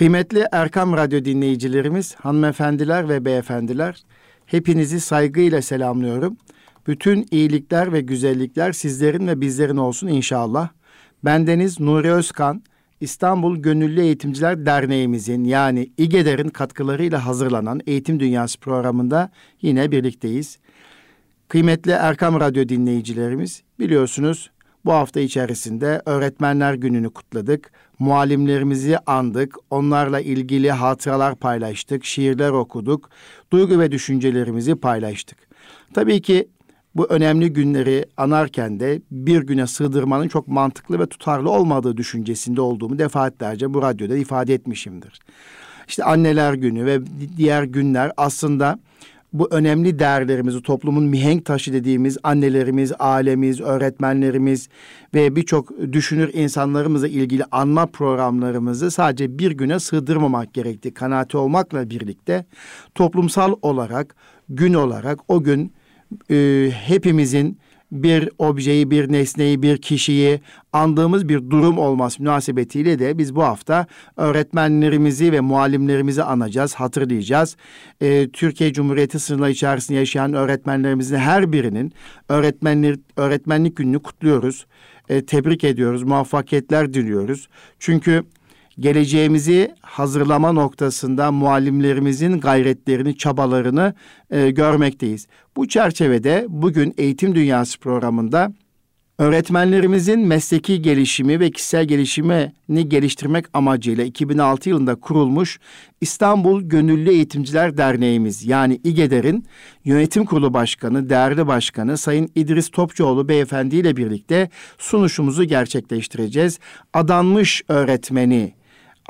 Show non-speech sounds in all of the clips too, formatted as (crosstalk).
Kıymetli Erkam Radyo dinleyicilerimiz, hanımefendiler ve beyefendiler, hepinizi saygıyla selamlıyorum. Bütün iyilikler ve güzellikler sizlerin ve bizlerin olsun inşallah. Bendeniz Nuri Özkan, İstanbul Gönüllü Eğitimciler Derneğimizin yani İGEDER'in katkılarıyla hazırlanan Eğitim Dünyası programında yine birlikteyiz. Kıymetli Erkam Radyo dinleyicilerimiz biliyorsunuz bu hafta içerisinde Öğretmenler Günü'nü kutladık. Muallimlerimizi andık. Onlarla ilgili hatıralar paylaştık, şiirler okuduk. Duygu ve düşüncelerimizi paylaştık. Tabii ki bu önemli günleri anarken de bir güne sığdırmanın çok mantıklı ve tutarlı olmadığı düşüncesinde olduğumu defaatlerce bu radyoda ifade etmişimdir. İşte anneler günü ve diğer günler aslında bu önemli değerlerimizi toplumun mihenk taşı dediğimiz annelerimiz, ailemiz, öğretmenlerimiz ve birçok düşünür insanlarımızla ilgili anma programlarımızı sadece bir güne sığdırmamak gerektiği kanaati olmakla birlikte toplumsal olarak gün olarak o gün e, hepimizin bir objeyi, bir nesneyi, bir kişiyi andığımız bir durum olması münasebetiyle de biz bu hafta öğretmenlerimizi ve muallimlerimizi anacağız, hatırlayacağız. Ee, Türkiye Cumhuriyeti sınırları içerisinde yaşayan öğretmenlerimizin her birinin öğretmenlik, öğretmenlik gününü kutluyoruz. Ee, tebrik ediyoruz, muvaffakiyetler diliyoruz. Çünkü geleceğimizi hazırlama noktasında muallimlerimizin gayretlerini, çabalarını e, görmekteyiz. Bu çerçevede bugün Eğitim Dünyası programında öğretmenlerimizin mesleki gelişimi ve kişisel gelişimini geliştirmek amacıyla 2006 yılında kurulmuş İstanbul Gönüllü Eğitimciler Derneğimiz yani İGEDER'in yönetim kurulu başkanı, değerli başkanı Sayın İdris Topçuoğlu beyefendi ile birlikte sunuşumuzu gerçekleştireceğiz. Adanmış öğretmeni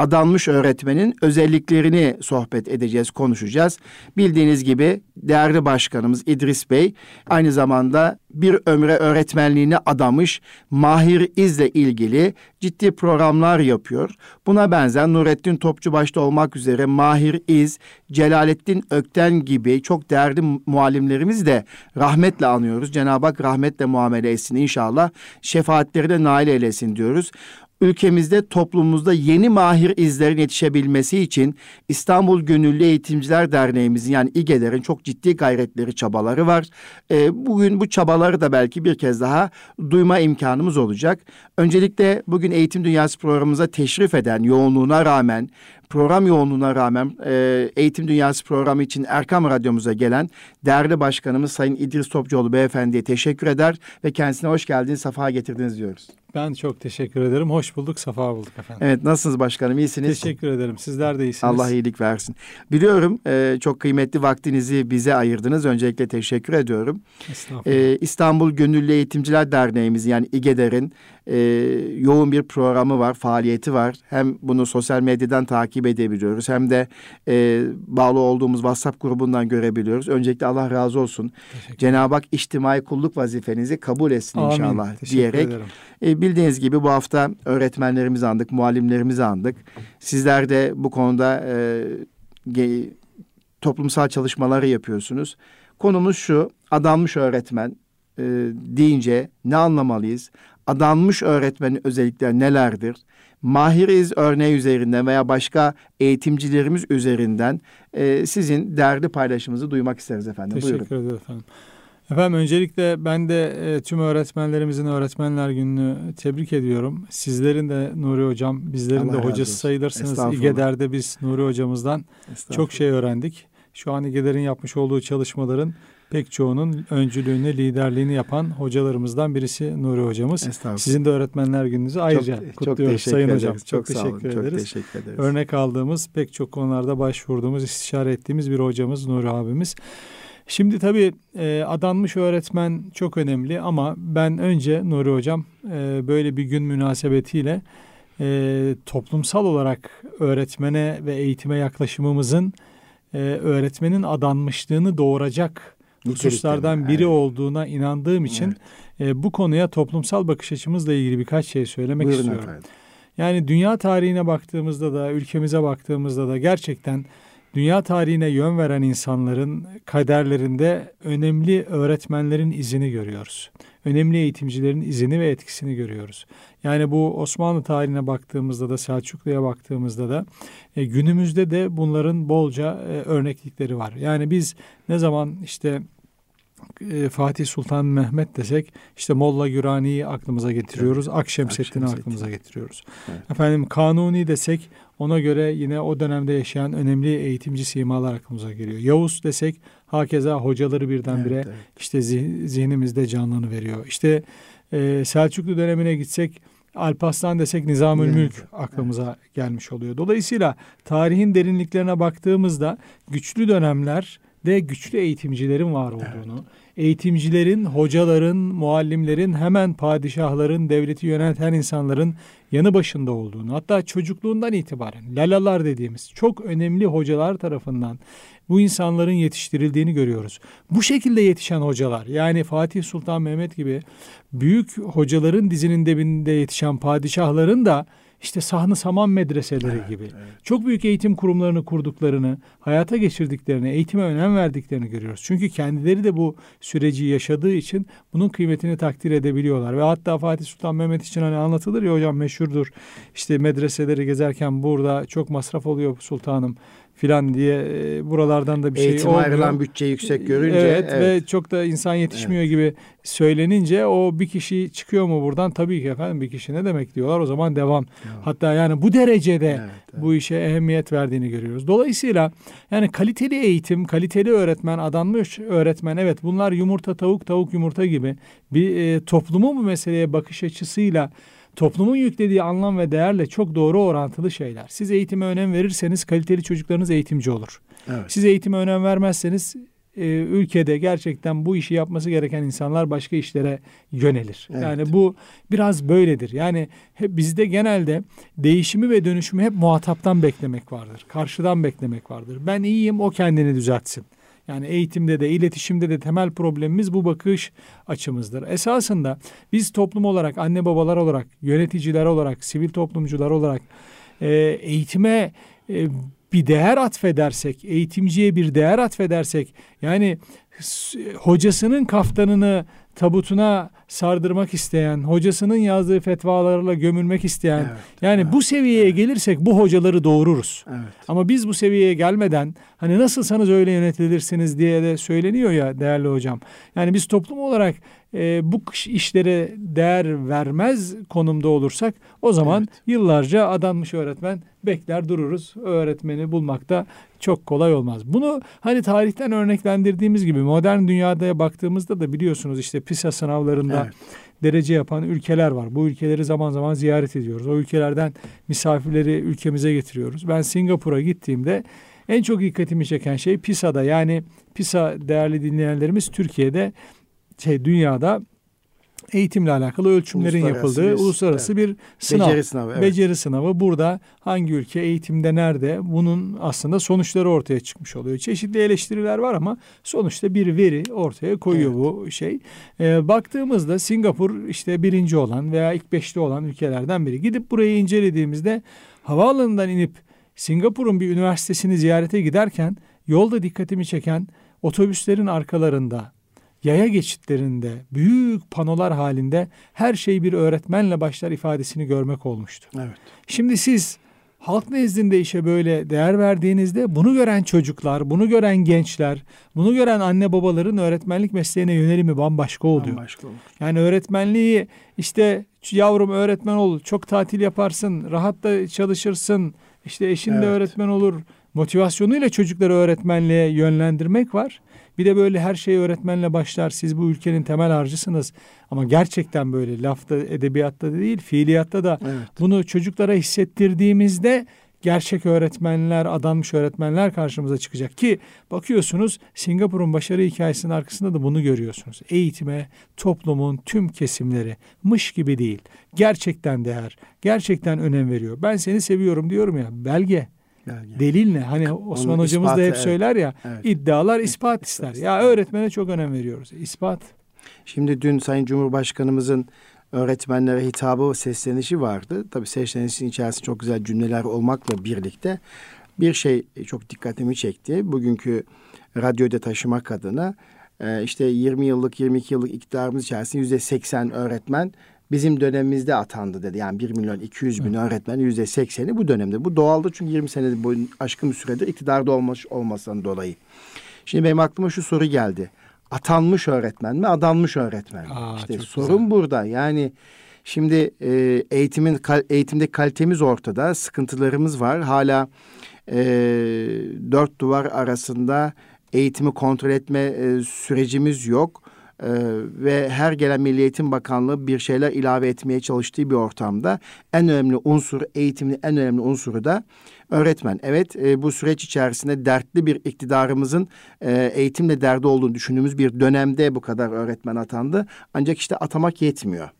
adanmış öğretmenin özelliklerini sohbet edeceğiz, konuşacağız. Bildiğiniz gibi değerli başkanımız İdris Bey aynı zamanda bir ömre öğretmenliğine adamış Mahir İz'le ilgili ciddi programlar yapıyor. Buna benzer Nurettin Topçu başta olmak üzere Mahir İz, Celalettin Ökten gibi çok değerli muallimlerimizi de rahmetle anıyoruz. Cenab-ı Hak rahmetle muamele etsin inşallah. Şefaatlerine nail eylesin diyoruz ülkemizde toplumumuzda yeni mahir izlerin yetişebilmesi için İstanbul Gönüllü Eğitimciler Derneğimizin yani İGEDER'in çok ciddi gayretleri, çabaları var. E, bugün bu çabaları da belki bir kez daha duyma imkanımız olacak. Öncelikle bugün Eğitim Dünyası programımıza teşrif eden yoğunluğuna rağmen program yoğunluğuna rağmen e, Eğitim Dünyası programı için Erkam Radyomuza gelen değerli başkanımız Sayın İdris Topçuoğlu Beyefendi'ye teşekkür eder ve kendisine hoş geldiniz, safa getirdiniz diyoruz. Ben çok teşekkür ederim. Hoş bulduk, safa bulduk efendim. Evet, nasılsınız başkanım? İyisiniz? Teşekkür ederim. Sizler de iyisiniz. Allah iyilik versin. Biliyorum e, çok kıymetli vaktinizi bize ayırdınız. Öncelikle teşekkür ediyorum. Estağfurullah. E, İstanbul Gönüllü Eğitimciler Derneğimiz yani İGEDER'in e, yoğun bir programı var, faaliyeti var. Hem bunu sosyal medyadan takip edebiliyoruz hem de e, bağlı olduğumuz WhatsApp grubundan görebiliyoruz. Öncelikle Allah razı olsun. Cenab-ı Hak içtimai kulluk vazifenizi kabul etsin Amin. inşallah Teşekkür diyerek. ederim. E, bildiğiniz gibi bu hafta öğretmenlerimizi andık, muallimlerimizi andık. Sizler de bu konuda e, toplumsal çalışmaları yapıyorsunuz. Konumuz şu, adanmış öğretmen e, deyince ne anlamalıyız? Adanmış öğretmenin özellikleri nelerdir? Mahiriz örneği üzerinden veya başka eğitimcilerimiz üzerinden e, sizin değerli paylaşımınızı duymak isteriz efendim. Teşekkür ederim efendim. Efendim öncelikle ben de e, tüm öğretmenlerimizin Öğretmenler Günü'nü tebrik ediyorum. Sizlerin de Nuri Hocam, bizlerin Allah de hocası sayılırsınız. İGEDER'de biz Nuri Hocamızdan çok şey öğrendik. Şu an İGEDER'in yapmış olduğu çalışmaların pek çoğunun öncülüğünü, liderliğini yapan hocalarımızdan birisi Nuri Hocamız. Sizin de Öğretmenler Gününüzü ayrıca çok, çok kutluyoruz teşekkür Sayın ederiz. Hocam. Çok, olun. teşekkür Çok ederiz. teşekkür ederiz. Örnek aldığımız pek çok konularda başvurduğumuz, istişare ettiğimiz bir hocamız Nuri abimiz. Şimdi tabii e, adanmış öğretmen çok önemli ama ben önce Nuri Hocam e, böyle bir gün münasebetiyle e, toplumsal olarak öğretmene ve eğitime yaklaşımımızın e, öğretmenin adanmışlığını doğuracak hususlardan biri Evet. olduğuna inandığım için e, bu konuya toplumsal bakış açımızla ilgili birkaç şey söylemek Buyurun istiyorum. efendim. Yani dünya tarihine baktığımızda da ülkemize baktığımızda da gerçekten dünya tarihine yön veren insanların kaderlerinde önemli öğretmenlerin izini görüyoruz. Önemli eğitimcilerin izini ve etkisini görüyoruz. Yani bu Osmanlı tarihine baktığımızda da Selçuklu'ya baktığımızda da e, günümüzde de bunların bolca e, örneklikleri var. Yani biz ne zaman işte e, Fatih Sultan Mehmet desek işte Molla Gürani'yi aklımıza getiriyoruz. Akşemseddin'i aklımıza getiriyoruz. Evet. Efendim Kanuni desek ona göre yine o dönemde yaşayan önemli eğitimci simalar aklımıza geliyor. Yavuz desek hakeza hocaları birdenbire evet, evet. işte zihnimizde canlanı veriyor. İşte e, Selçuklu dönemine gitsek Alparslan desek Nizamül Mülk aklımıza evet. gelmiş oluyor. Dolayısıyla tarihin derinliklerine baktığımızda güçlü dönemler de güçlü eğitimcilerin var olduğunu, evet. Eğitimcilerin, hocaların, muallimlerin, hemen padişahların, devleti yöneten insanların yanı başında olduğunu, hatta çocukluğundan itibaren lalalar dediğimiz çok önemli hocalar tarafından bu insanların yetiştirildiğini görüyoruz. Bu şekilde yetişen hocalar yani Fatih Sultan Mehmet gibi büyük hocaların dizinin dibinde yetişen padişahların da işte Sahne Saman medreseleri evet, gibi evet. çok büyük eğitim kurumlarını kurduklarını, hayata geçirdiklerini, eğitime önem verdiklerini görüyoruz. Çünkü kendileri de bu süreci yaşadığı için bunun kıymetini takdir edebiliyorlar. Ve hatta Fatih Sultan Mehmet için hani anlatılır ya hocam meşhurdur. İşte medreseleri gezerken burada çok masraf oluyor sultanım filan diye e, buralardan da bir Eğitim şey olmuyor. ayrılan bütçe yüksek görünce. Evet, evet ve çok da insan yetişmiyor evet. gibi söylenince o bir kişi çıkıyor mu buradan? Tabii ki efendim bir kişi ne demek diyorlar o zaman devam. Evet. Hatta yani bu derecede evet, evet. bu işe ehemmiyet verdiğini görüyoruz. Dolayısıyla yani kaliteli eğitim, kaliteli öğretmen, adanmış öğretmen evet bunlar yumurta tavuk tavuk yumurta gibi bir e, toplumun bu meseleye bakış açısıyla toplumun yüklediği anlam ve değerle çok doğru orantılı şeyler. Siz eğitime önem verirseniz kaliteli çocuklarınız eğitimci olur. Evet. Siz eğitime önem vermezseniz e, ülkede gerçekten bu işi yapması gereken insanlar başka işlere yönelir. Evet. Yani bu biraz böyledir. Yani hep bizde genelde değişimi ve dönüşümü hep muhataptan beklemek vardır. Karşıdan beklemek vardır. Ben iyiyim o kendini düzeltsin. Yani eğitimde de iletişimde de temel problemimiz bu bakış açımızdır. Esasında biz toplum olarak, anne babalar olarak, yöneticiler olarak, sivil toplumcular olarak e, eğitime e, bir değer atfedersek, eğitimciye bir değer atfedersek, yani hocasının kaftanını tabutuna sardırmak isteyen, hocasının yazdığı fetvalarla gömülmek isteyen, evet, yani evet, bu seviyeye evet. gelirsek bu hocaları doğururuz. Evet. Ama biz bu seviyeye gelmeden hani nasılsanız öyle yönetilirsiniz diye de söyleniyor ya değerli hocam. Yani biz toplum olarak e, bu işlere değer vermez konumda olursak o zaman evet. yıllarca adanmış öğretmen bekler dururuz. Öğretmeni bulmakta çok kolay olmaz. Bunu hani tarihten örneklendirdiğimiz gibi modern dünyada baktığımızda da biliyorsunuz işte PISA sınavlarında evet. derece yapan ülkeler var. Bu ülkeleri zaman zaman ziyaret ediyoruz. O ülkelerden misafirleri ülkemize getiriyoruz. Ben Singapur'a gittiğimde en çok dikkatimi çeken şey PISA'da yani PISA değerli dinleyenlerimiz Türkiye'de şey dünyada eğitimle alakalı ölçümlerin yapıldığı bir, uluslararası evet. bir sınav. Beceri sınavı. Evet. Beceri sınavı. Burada hangi ülke eğitimde nerede bunun aslında sonuçları ortaya çıkmış oluyor. Çeşitli eleştiriler var ama sonuçta bir veri ortaya koyuyor evet. bu şey. Ee, baktığımızda Singapur işte birinci olan veya ilk beşte olan ülkelerden biri. Gidip burayı incelediğimizde havaalanından inip Singapur'un bir üniversitesini ziyarete giderken yolda dikkatimi çeken otobüslerin arkalarında yaya geçitlerinde büyük panolar halinde her şey bir öğretmenle başlar ifadesini görmek olmuştu. Evet. Şimdi siz halk nezdinde işe böyle değer verdiğinizde bunu gören çocuklar, bunu gören gençler, bunu gören anne babaların öğretmenlik mesleğine yönelimi bambaşka oluyor. Bambaşka olur. Yani öğretmenliği işte yavrum öğretmen ol, çok tatil yaparsın, rahat da çalışırsın, işte eşin evet. de öğretmen olur motivasyonuyla çocukları öğretmenliğe yönlendirmek var. Bir de böyle her şey öğretmenle başlar. Siz bu ülkenin temel harcısınız. Ama gerçekten böyle lafta, edebiyatta da değil, fiiliyatta da evet. bunu çocuklara hissettirdiğimizde gerçek öğretmenler, adanmış öğretmenler karşımıza çıkacak ki bakıyorsunuz Singapur'un başarı hikayesinin arkasında da bunu görüyorsunuz. Eğitime toplumun tüm kesimleri mış gibi değil. Gerçekten değer, gerçekten önem veriyor. Ben seni seviyorum diyorum ya belge Belge. Delil ne? Hani Osman Onun hocamız ispatı, da hep evet. söyler ya evet. iddialar ispat ister. Ya öğretmene çok önem veriyoruz. İspat. Şimdi dün Sayın Cumhurbaşkanımızın öğretmenlere hitabı seslenişi vardı. Tabii seslenişin içerisinde çok güzel cümleler olmakla birlikte bir şey çok dikkatimi çekti. Bugünkü radyoda taşımak adına e, işte 20 yıllık 22 yıllık iktidarımız içerisinde yüzde 80 öğretmen bizim dönemimizde atandı dedi. Yani 1 milyon 200 bin öğretmen yüzde 80'i bu dönemde. Bu doğaldı çünkü 20 sene boyun aşkın bir süredir iktidarda olmuş olmasından dolayı. Şimdi benim aklıma şu soru geldi. Atanmış öğretmen mi, adanmış öğretmen mi? Aa, işte sorun güzel. burada. Yani şimdi e, eğitimin kal- eğitimde kalitemiz ortada, sıkıntılarımız var. Hala e, dört duvar arasında eğitimi kontrol etme e, sürecimiz yok. E, ve her gelen Milli Eğitim Bakanlığı bir şeyler ilave etmeye çalıştığı bir ortamda en önemli unsur, eğitimin en önemli unsuru da öğretmen. Evet e, bu süreç içerisinde dertli bir iktidarımızın e, eğitimle derdi olduğunu düşündüğümüz bir dönemde bu kadar öğretmen atandı. Ancak işte atamak yetmiyor.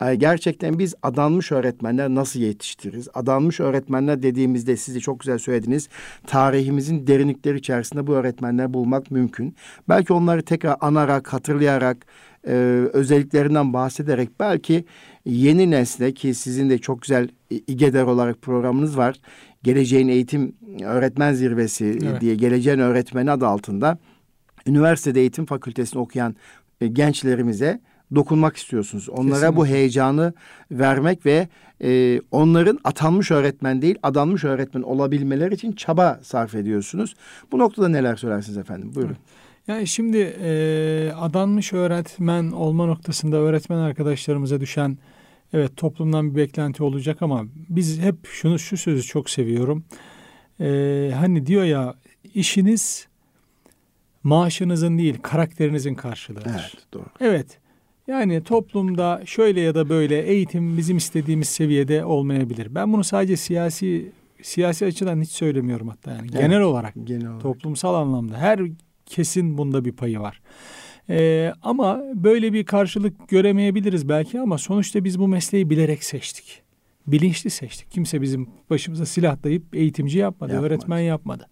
Gerçekten biz adanmış öğretmenler nasıl yetiştiririz? Adanmış öğretmenler dediğimizde siz de çok güzel söylediniz. Tarihimizin derinlikleri içerisinde bu öğretmenler bulmak mümkün. Belki onları tekrar anarak, hatırlayarak, e, özelliklerinden bahsederek belki yeni nesle ki sizin de çok güzel İGEDER olarak programınız var. Geleceğin Eğitim Öğretmen Zirvesi Evet. diye Geleceğin Öğretmeni adı altında üniversitede eğitim fakültesinde okuyan e, gençlerimize dokunmak istiyorsunuz. Onlara Kesinlikle. bu heyecanı vermek ve e, onların atanmış öğretmen değil, adanmış öğretmen olabilmeleri için çaba sarf ediyorsunuz. Bu noktada neler söylersiniz efendim? Buyurun. Yani şimdi e, adanmış öğretmen olma noktasında öğretmen arkadaşlarımıza düşen evet toplumdan bir beklenti olacak ama biz hep şunu şu sözü çok seviyorum. E, hani diyor ya işiniz maaşınızın değil karakterinizin karşılığıdır. Evet, doğru. Evet. Yani toplumda şöyle ya da böyle eğitim bizim istediğimiz seviyede olmayabilir. Ben bunu sadece siyasi siyasi açıdan hiç söylemiyorum hatta yani Evet. genel olarak Genel olarak. toplumsal anlamda her kesin bunda bir payı var. Ee, ama böyle bir karşılık göremeyebiliriz belki ama sonuçta biz bu mesleği bilerek seçtik. Bilinçli seçtik. Kimse bizim başımıza silah dayayıp eğitimci yapmadı, Yapmadı. öğretmen yapmadı.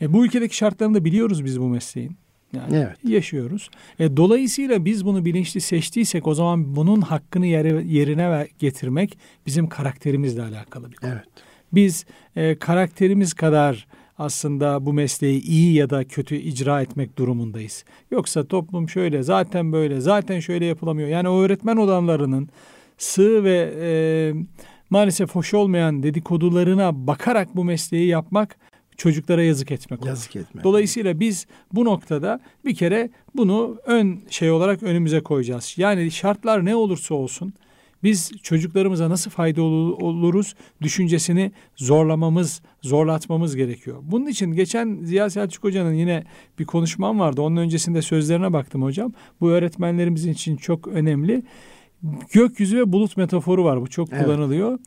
E, bu ülkedeki şartlarını da biliyoruz biz bu mesleğin. Yani Evet. yaşıyoruz. E, dolayısıyla biz bunu bilinçli seçtiysek o zaman bunun hakkını yere, yerine getirmek bizim karakterimizle alakalı bir konu. Evet. Biz e, karakterimiz kadar aslında bu mesleği iyi ya da kötü icra etmek durumundayız. Yoksa toplum şöyle zaten böyle zaten şöyle yapılamıyor. Yani o öğretmen olanlarının sığ ve e, maalesef hoş olmayan dedikodularına bakarak bu mesleği yapmak çocuklara yazık etmek olur. Yazık etmek. Dolayısıyla biz bu noktada bir kere bunu ön şey olarak önümüze koyacağız. Yani şartlar ne olursa olsun biz çocuklarımıza nasıl fayda ol- oluruz düşüncesini zorlamamız, zorlatmamız gerekiyor. Bunun için geçen Ziya Selçuk Hoca'nın yine bir konuşmam vardı. Onun öncesinde sözlerine baktım hocam. Bu öğretmenlerimizin için çok önemli. Gökyüzü ve bulut metaforu var. Bu çok Evet. kullanılıyor.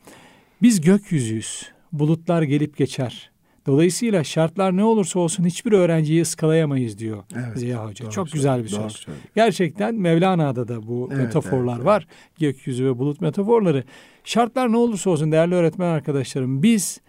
Biz gökyüzüyüz. Bulutlar gelip geçer. Dolayısıyla şartlar ne olursa olsun hiçbir öğrenciyi ıskalayamayız diyor Evet, Ziya Hoca. doğru Çok söylüyor, güzel bir doğru söz. söylüyor. Gerçekten Mevlana'da da bu Evet, metaforlar evet, var. Gökyüzü ve bulut metaforları. Şartlar ne olursa olsun değerli öğretmen arkadaşlarım biz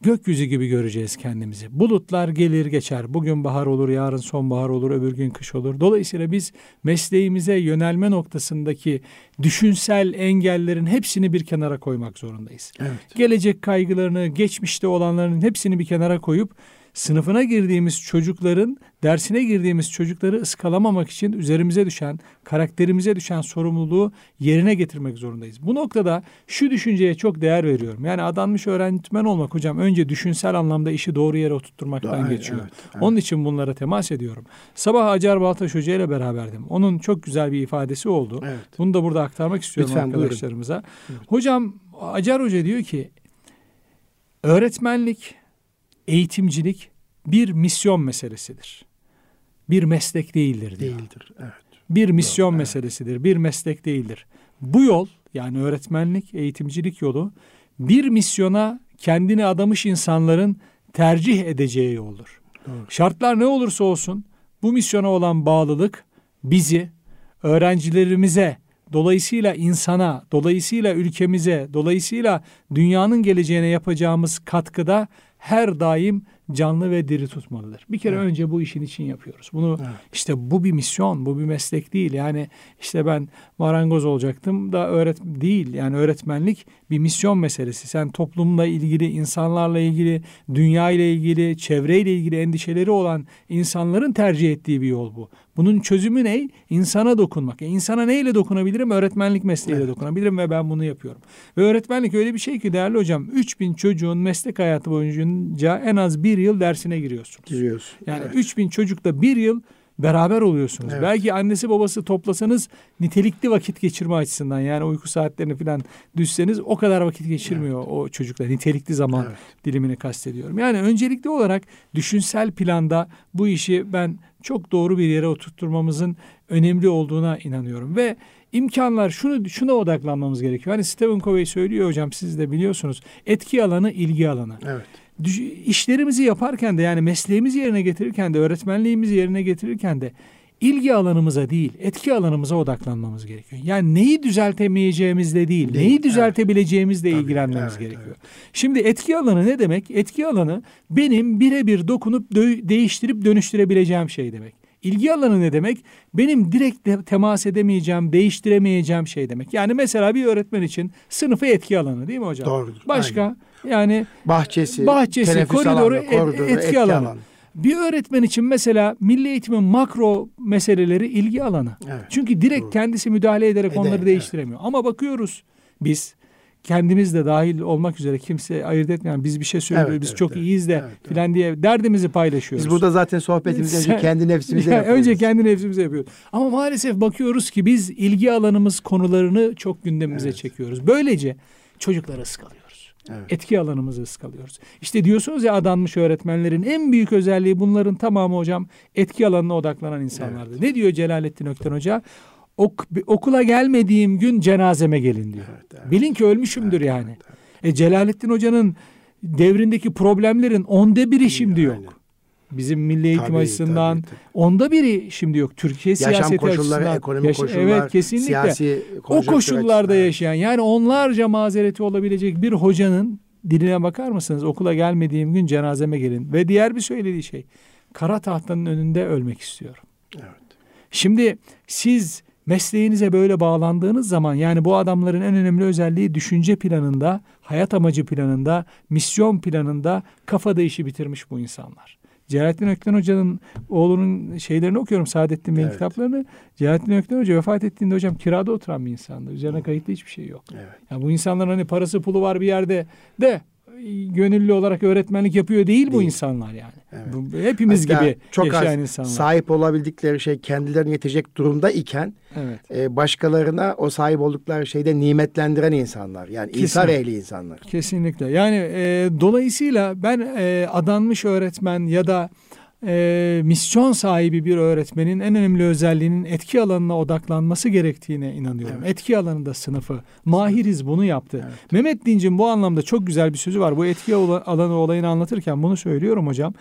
gökyüzü gibi göreceğiz kendimizi. Bulutlar gelir geçer. Bugün bahar olur, yarın sonbahar olur, öbür gün kış olur. Dolayısıyla biz mesleğimize yönelme noktasındaki düşünsel engellerin hepsini bir kenara koymak zorundayız. Evet. Gelecek kaygılarını, geçmişte olanların hepsini bir kenara koyup sınıfına girdiğimiz çocukların, dersine girdiğimiz çocukları ıskalamamak için üzerimize düşen, karakterimize düşen sorumluluğu yerine getirmek zorundayız. Bu noktada şu düşünceye çok değer veriyorum. Yani adanmış öğretmen olmak hocam önce düşünsel anlamda işi doğru yere oturtturmaktan Evet, geçiyor. evet, evet. Onun için bunlara temas ediyorum. Sabah Acar Baltaş Hoca ile beraberdim. Onun çok güzel bir ifadesi oldu. Evet. Bunu da burada aktarmak istiyorum Lütfen, buyurun. arkadaşlarımıza. Hocam Acar Hoca diyor ki öğretmenlik, eğitimcilik bir misyon meselesidir. Bir meslek değildir diyor. Değildir. Evet. Bir misyon evet. meselesidir, bir meslek değildir. Bu yol yani öğretmenlik, eğitimcilik yolu bir misyona kendini adamış insanların tercih edeceği yoldur. Doğru. Şartlar ne olursa olsun bu misyona olan bağlılık bizi öğrencilerimize, dolayısıyla insana, dolayısıyla ülkemize, dolayısıyla dünyanın geleceğine yapacağımız katkıda her daim canlı ve diri tutmalıdır. Bir kere evet. önce bu işin için yapıyoruz. Bunu evet. işte bu bir misyon, bu bir meslek değil. Yani işte ben marangoz olacaktım da öğret değil. Yani öğretmenlik bir misyon meselesi. Sen toplumla ilgili, insanlarla ilgili, dünya ile ilgili, çevreyle ilgili endişeleri olan insanların tercih ettiği bir yol bu. Bunun çözümü ne? İnsana dokunmak. E insana neyle dokunabilirim? Öğretmenlik mesleğiyle evet. dokunabilirim ve ben bunu yapıyorum. Ve öğretmenlik öyle bir şey ki değerli hocam 3000 çocuğun meslek hayatı boyunca en az bir yıl dersine giriyorsunuz. Giriyorsun. Yani evet. 3000 çocukla bir yıl beraber oluyorsunuz. Evet. Belki annesi babası toplasanız nitelikli vakit geçirme açısından yani uyku saatlerini falan düşseniz o kadar vakit geçirmiyor evet. o çocuklar. Nitelikli zaman evet. dilimini kastediyorum. Yani öncelikli olarak düşünsel planda bu işi ben çok doğru bir yere oturtturmamızın önemli olduğuna inanıyorum ve imkanlar şunu şuna odaklanmamız gerekiyor. Hani Stephen Covey söylüyor hocam siz de biliyorsunuz. Etki alanı, ilgi alanı. Evet işlerimizi yaparken de yani mesleğimizi yerine getirirken de öğretmenliğimizi yerine getirirken de ilgi alanımıza değil etki alanımıza odaklanmamız gerekiyor. Yani neyi düzeltemeyeceğimizle değil, değil neyi düzeltebileceğimizle evet. ilgilenmemiz evet, gerekiyor. Evet. Şimdi etki alanı ne demek? Etki alanı benim birebir dokunup değiştirip dönüştürebileceğim şey demek. İlgi alanı ne demek? Benim direkt de temas edemeyeceğim, değiştiremeyeceğim şey demek. Yani mesela bir öğretmen için sınıfı etki alanı değil mi hocam? Doğrudur. Başka aynen. yani bahçesi, bahçesi, koridoru, alanı, koridoru etki, etki alanı. alanı. Bir öğretmen için mesela milli eğitimin makro meseleleri ilgi alanı. Evet, Çünkü direkt doğru. kendisi müdahale ederek Eder, onları değiştiremiyor. Evet. Ama bakıyoruz biz kendimiz de dahil olmak üzere kimse ayırt etmeyen biz bir şey söylüyoruz evet, biz evet, çok evet, iyiyiz de evet, filan diye derdimizi paylaşıyoruz. Biz burada zaten sohbetimizi önce kendi nefsimize (laughs) yani yapıyoruz. Önce kendi nefsimize yapıyoruz. Ama maalesef bakıyoruz ki biz ilgi alanımız konularını çok gündemimize evet. çekiyoruz. Böylece çocukları ıskalıyoruz. Evet. Etki alanımızı ıskalıyoruz. İşte diyorsunuz ya adanmış öğretmenlerin en büyük özelliği bunların tamamı hocam etki alanına odaklanan insanlardı. Evet. Ne diyor Celalettin Ökten Hoca? ok, okula gelmediğim gün cenazeme gelin diyor. Evet, evet. Bilin ki ölmüşümdür evet, yani. Evet, evet. E Celalettin Hoca'nın devrindeki problemlerin onda biri şimdi yok. Aynen. Bizim milli eğitim tabii, açısından tabii, tabii. onda biri şimdi yok. Türkiye Yaşam siyaseti koşulları, açısından. ekonomik Yaş- koşullar, evet kesinlikle. Siyasi o koşullarda açısından. yaşayan yani onlarca mazereti olabilecek bir hocanın diline bakar mısınız? Okula gelmediğim gün cenazeme gelin. Ve diğer bir söylediği şey kara tahtanın önünde ölmek istiyorum. Evet. Şimdi siz mesleğinize böyle bağlandığınız zaman yani bu adamların en önemli özelliği düşünce planında, hayat amacı planında, misyon planında kafada işi bitirmiş bu insanlar. Celalettin Ökten Hoca'nın oğlunun şeylerini okuyorum Saadettin Bey'in evet. kitaplarını. Celalettin Ökten Hoca vefat ettiğinde hocam kirada oturan bir insandı. Üzerine kayıtlı hiçbir şey yok. Evet. Yani bu insanların hani parası pulu var bir yerde de gönüllü olarak öğretmenlik yapıyor değil, değil. bu insanlar yani. Evet. Bu, hepimiz Hatta gibi çok yaşayan az insanlar. Sahip olabildikleri şey kendilerine yetecek durumda iken evet. e, başkalarına o sahip oldukları şeyde nimetlendiren insanlar. Yani Kesinlikle. İsa ehli insanlar. Kesinlikle. Yani e, dolayısıyla ben e, adanmış öğretmen ya da e, misyon sahibi bir öğretmenin en önemli özelliğinin etki alanına odaklanması gerektiğine inanıyorum. Evet. Etki alanında sınıfı. Mahiriz bunu yaptı. Evet. Mehmet Dinç'in bu anlamda çok güzel bir sözü var. Bu etki alanı olayını anlatırken bunu söylüyorum hocam.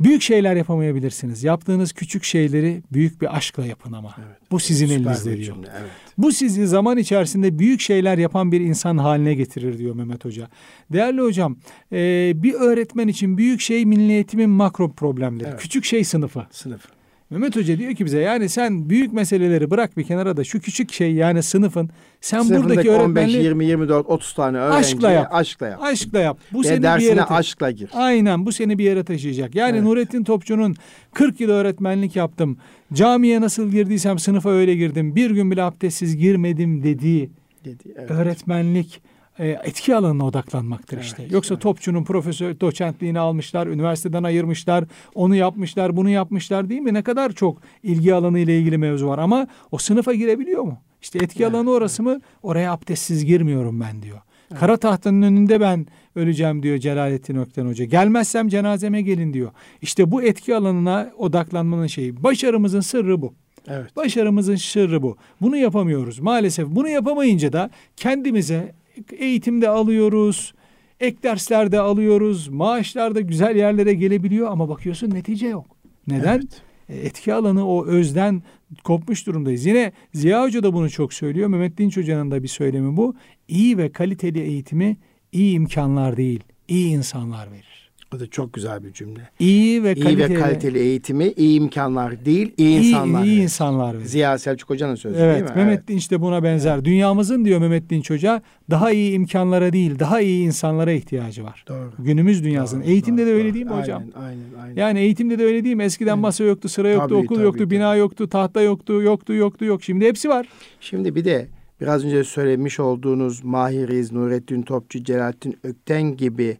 Büyük şeyler yapamayabilirsiniz. Yaptığınız küçük şeyleri büyük bir aşkla yapın ama. Evet. Bu sizin Süper elinizde diyor. Cümle, evet. Bu sizi zaman içerisinde büyük şeyler yapan bir insan haline getirir diyor Mehmet Hoca. Değerli hocam, e, bir öğretmen için büyük şey milli eğitimin makro problemleri. Evet. Küçük şey sınıfı. Sınıfı. Mehmet Hoca diyor ki bize yani sen büyük meseleleri bırak bir kenara da şu küçük şey yani sınıfın sen Sınıfındaki buradaki öğretmenliği 15, 20, 24, 30 tane öğrenciye aşkla yap. Aşkla yap. Aşkla yap. Bu Ve seni dersine bir yere aşkla gir. Aynen bu seni bir yere taşıyacak. Yani evet. Nurettin Topçu'nun 40 yıl öğretmenlik yaptım. Camiye nasıl girdiysem sınıfa öyle girdim. Bir gün bile abdestsiz girmedim dediği Dedi, evet. öğretmenlik etki alanına odaklanmaktır evet, işte. Yoksa evet. topçunun profesör doçentliğini almışlar, üniversiteden ayırmışlar, onu yapmışlar, bunu yapmışlar değil mi? Ne kadar çok ilgi alanı ile ilgili mevzu var ama o sınıfa girebiliyor mu? İşte etki evet, alanı orası evet. mı? Oraya abdestsiz girmiyorum ben diyor. Evet. Kara tahtanın önünde ben öleceğim diyor Celalettin Ökten Hoca. Gelmezsem cenazeme gelin diyor. İşte bu etki alanına odaklanmanın şeyi. Başarımızın sırrı bu. Evet. Başarımızın sırrı bu. Bunu yapamıyoruz. Maalesef bunu yapamayınca da kendimize eğitimde alıyoruz, ek derslerde alıyoruz, maaşlarda güzel yerlere gelebiliyor ama bakıyorsun netice yok. Neden? Evet. E, etki alanı o özden kopmuş durumdayız. Yine Ziya Hoca da bunu çok söylüyor. Mehmet Dinç Hoca'nın da bir söylemi bu. İyi ve kaliteli eğitimi iyi imkanlar değil, iyi insanlar verir. O da çok güzel bir cümle. İyi ve kaliteli, iyi ve kaliteli eğitimi, iyi imkanlar değil, iyi, iyi insanlar. İyi insanlar. Verir. Ziya Selçuk Hoca'nın sözü evet, değil mi? Mehmet evet. Dinç de buna benzer. Evet. Dünyamızın diyor Mehmet Dinç Hoca daha iyi imkanlara değil, daha iyi insanlara ihtiyacı var. Doğru. Günümüz dünyasının. Doğru, Eğitimde doğru, de öyle değil mi hocam? Aynen, aynen, aynen. Yani eğitimde de öyle değil mi? Eskiden evet. masa yoktu, sıra yoktu, tabii, okul tabii, yoktu, tabii. bina yoktu, tahta yoktu, yoktu, yoktu, yok. Şimdi hepsi var. Şimdi bir de biraz önce söylemiş olduğunuz Mahir Nurettin Topçu, Celalettin Ökten gibi